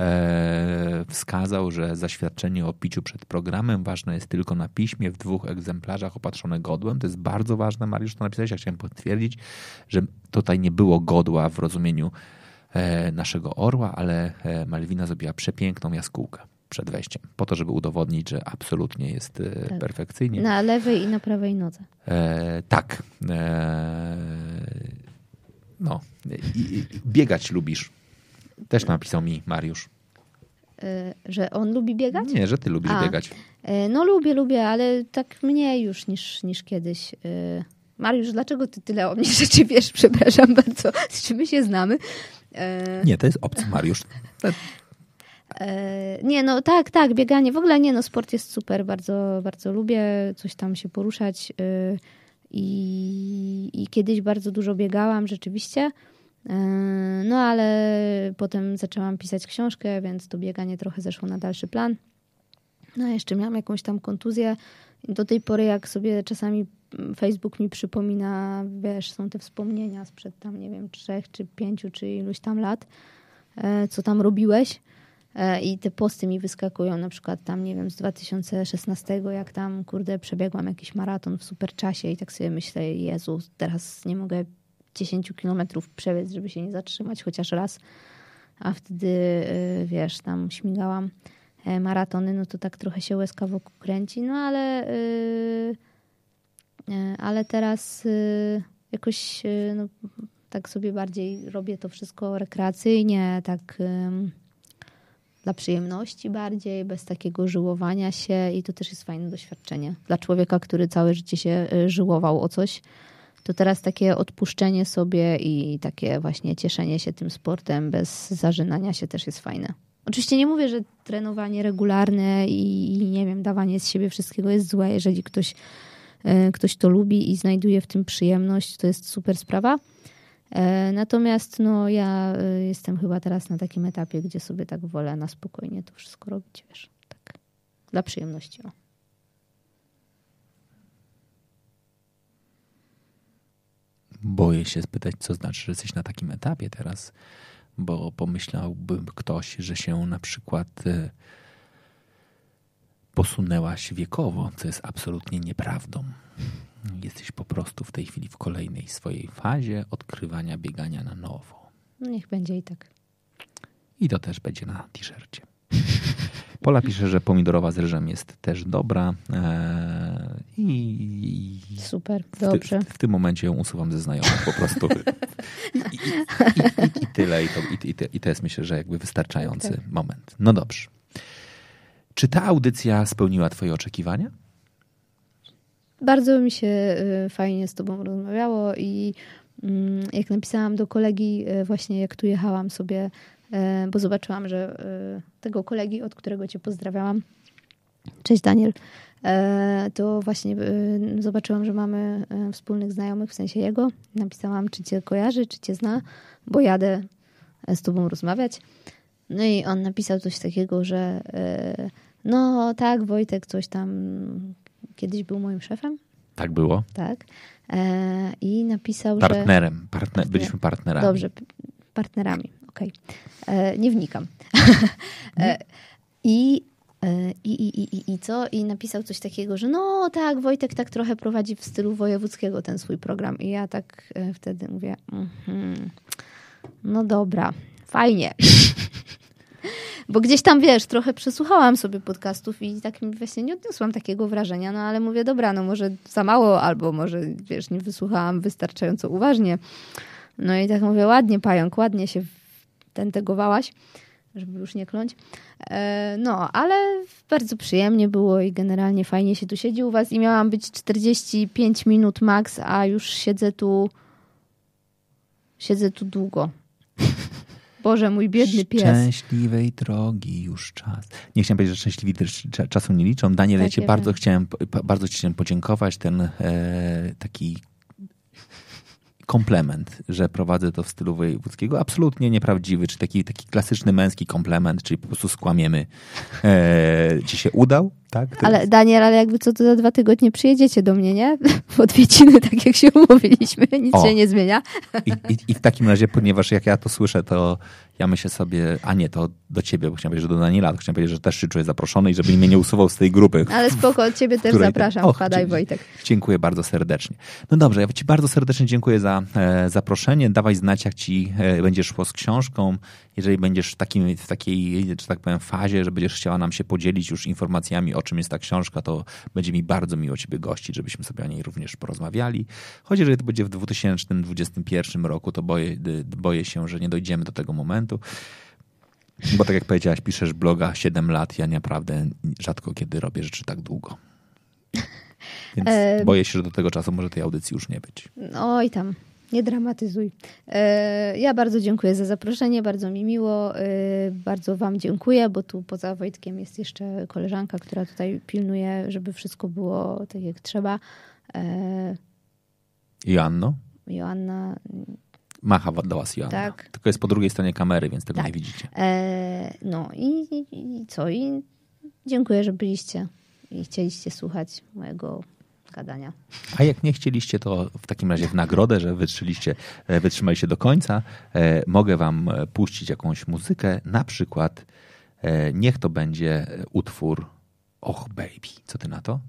e, wskazał, że zaświadczenie o piciu przed programem ważne jest tylko na piśmie w dwóch egzemplarzach opatrzone godłem. To jest bardzo ważne, Mariusz, to napisałeś. Ja chciałem potwierdzić, że tutaj nie było godła w rozumieniu e, naszego orła, ale e, Malwina zrobiła przepiękną jaskółkę przed wejściem, po to, żeby udowodnić, że absolutnie jest e, Tak. perfekcyjnie. Na lewej i na prawej nodze. E, tak. E, no. I, biegać lubisz. Też napisał mi Mariusz. E, Że on lubi biegać? Nie, że ty lubisz A. biegać. E, No lubię, lubię, ale tak mniej już niż, niż kiedyś. E, Mariusz, dlaczego ty tyle o mnie (laughs) rzeczy wiesz? Przepraszam bardzo. Z czym my się znamy? Nie, to jest obcy Mariusz. (laughs) E, Nie, no tak, tak, bieganie. W ogóle nie, no sport jest super, bardzo, bardzo lubię coś tam się poruszać y, i, i kiedyś bardzo dużo biegałam rzeczywiście. E, No ale potem zaczęłam pisać książkę, więc to bieganie trochę zeszło na dalszy plan. No jeszcze miałam jakąś tam kontuzję. Do tej pory jak sobie czasami mm, Facebook mi przypomina, wiesz, są te wspomnienia sprzed tam, nie wiem, trzech, czy pięciu, czy iluś tam lat, e, co tam robiłeś. E, I te posty mi wyskakują, na przykład tam, nie wiem, z 2016, jak tam, kurde, przebiegłam jakiś maraton w super czasie i tak sobie myślę, Jezu, teraz nie mogę 10 kilometrów przebiec, żeby się nie zatrzymać chociaż raz. A wtedy, y, wiesz, tam śmigałam e, maratony, no to tak trochę się łezka wokół kręci, no ale, e, ale teraz jakoś no, tak sobie bardziej robię to wszystko rekreacyjnie, tak dla przyjemności bardziej, bez takiego żyłowania się i to też jest fajne doświadczenie. Dla człowieka, który całe życie się y, żyłował o coś, to teraz takie odpuszczenie sobie i takie właśnie cieszenie się tym sportem bez zażynania się też jest fajne. Oczywiście nie mówię, że trenowanie regularne i, i nie wiem, dawanie z siebie wszystkiego jest złe. Jeżeli ktoś, y, ktoś to lubi i znajduje w tym przyjemność, to jest super sprawa. E, Natomiast no, ja y, jestem chyba teraz na takim etapie, gdzie sobie tak wolę na spokojnie to wszystko robić, wiesz, tak dla przyjemności. O. Boję się spytać, co znaczy, że jesteś na takim etapie teraz, bo pomyślałby ktoś, że się na przykład e, posunęłaś wiekowo, co jest absolutnie nieprawdą. Jesteś po prostu w tej chwili w kolejnej swojej fazie odkrywania biegania na nowo. No niech będzie i tak. I to też będzie na t-shircie. (laughs) Pola pisze, że pomidorowa z ryżem jest też dobra e, i, i Super, w, ty, dobrze. w, w tym momencie ją usuwam ze znajomych po prostu. (laughs) I, i, i, tyle. I to, i, I to jest myślę, że jakby wystarczający Tak, tak. moment. No dobrze. Czy ta audycja spełniła twoje oczekiwania? Bardzo mi się y, fajnie z tobą rozmawiało i mm, jak napisałam do kolegi y, właśnie jak tu jechałam sobie, y, bo zobaczyłam, że tego kolegi, od którego cię pozdrawiałam, cześć Daniel, e, to właśnie zobaczyłam, że mamy wspólnych znajomych, w sensie jego. Napisałam, czy cię kojarzy, czy cię zna, bo jadę e, z tobą rozmawiać. No i on napisał coś takiego, że y, no tak, Wojtek coś tam kiedyś był moim szefem, Tak było. tak. E, I napisał, że... Partnerem. Partner, byliśmy partnerami. Dobrze, partnerami, okej. E, Nie wnikam. (laughs) E, I, e, i, i, i, i, I co? I napisał coś takiego, że no tak, Wojtek tak trochę prowadzi w stylu wojewódzkiego ten swój program. I ja tak wtedy mówię, mhm, no dobra, fajnie. (laughs) Bo gdzieś tam, wiesz, trochę przesłuchałam sobie podcastów i tak mi właśnie nie odniosłam takiego wrażenia, no ale mówię, dobra, no może za mało, albo może, wiesz, nie wysłuchałam wystarczająco uważnie. No i tak mówię, ładnie pająk, ładnie się tentegowałaś, żeby już nie kląć. E, No, ale bardzo przyjemnie było i generalnie fajnie się tu siedzi u was i miałam być 45 minut max, a już siedzę tu siedzę tu długo. Boże, mój biedny pies. Szczęśliwej drogi już czas. Nie chciałem powiedzieć, że szczęśliwi czasu nie liczą. Daniel, ja Tak, cię ja bardzo chciałem, bardzo ci chciałem podziękować. Ten e, taki komplement, że prowadzę to w stylu wojewódzkiego. Absolutnie nieprawdziwy, czy taki, taki klasyczny męski komplement, czyli po prostu skłamiemy. E, ci się udał, tak? Ale Daniel, ale jakby co, to za dwa tygodnie przyjedziecie do mnie, nie? (laughs) W odwiedziny, tak jak się umówiliśmy. Nic O. się nie zmienia. I, i, I w takim razie, ponieważ jak ja to słyszę, to Ja myślę sobie, a nie, to do ciebie, bo chciałem powiedzieć, że do Daniela, to chciałem powiedzieć, że też się czuję zaproszony i żeby mnie nie usuwał z tej grupy. (laughs) Ale spoko, ciebie też zapraszam, Och, wpadaj Wojtek. Dziękuję bardzo serdecznie. No dobrze, ja ci bardzo serdecznie dziękuję za e, zaproszenie. Dawaj znać, jak ci e, będziesz szło z książką. Jeżeli będziesz w, takim, w takiej, że tak powiem, fazie, że będziesz chciała nam się podzielić już informacjami, o czym jest ta książka, to będzie mi bardzo miło ciebie gościć, żebyśmy sobie o niej również porozmawiali. Choć jeżeli to będzie w 2021 roku, to boję, boję się, że nie dojdziemy do tego momentu. Bo tak jak powiedziałaś, piszesz bloga 7 lat, ja naprawdę rzadko kiedy robię rzeczy tak długo. (laughs) Więc boję się, że do tego czasu może tej audycji już nie być. Oj tam, nie dramatyzuj. E... Ja bardzo dziękuję za zaproszenie, bardzo mi miło. E... Bardzo wam dziękuję, bo tu poza Wojtkiem jest jeszcze koleżanka, która tutaj pilnuje, żeby wszystko było tak jak trzeba. E... Joanno? Joanna Macha do was Joanna. Tak. Tylko jest po drugiej stronie kamery, więc tego tak. nie widzicie. No i, i, co? I dziękuję, że byliście i chcieliście słuchać mojego gadania. A jak nie chcieliście, to w takim razie w nagrodę, że wytrzyliście, e, wytrzymaliście do końca, e, mogę wam e, puścić jakąś muzykę, na przykład e, niech to będzie utwór Och Baby. Co ty na to?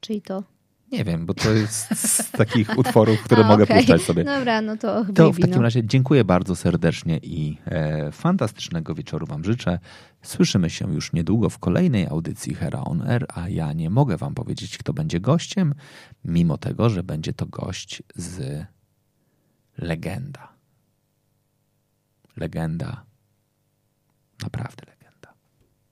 Czyli to? Nie wiem, bo to jest z takich utworów, które (laughs) A, mogę okay. puszczać sobie. Dobra, no to To baby, w takim no. razie dziękuję bardzo serdecznie i e, fantastycznego wieczoru wam życzę. Słyszymy się już niedługo w kolejnej audycji Hera On Air, a ja nie mogę wam powiedzieć, kto będzie gościem, mimo tego, że będzie to gość z legenda. Legenda. Naprawdę legenda.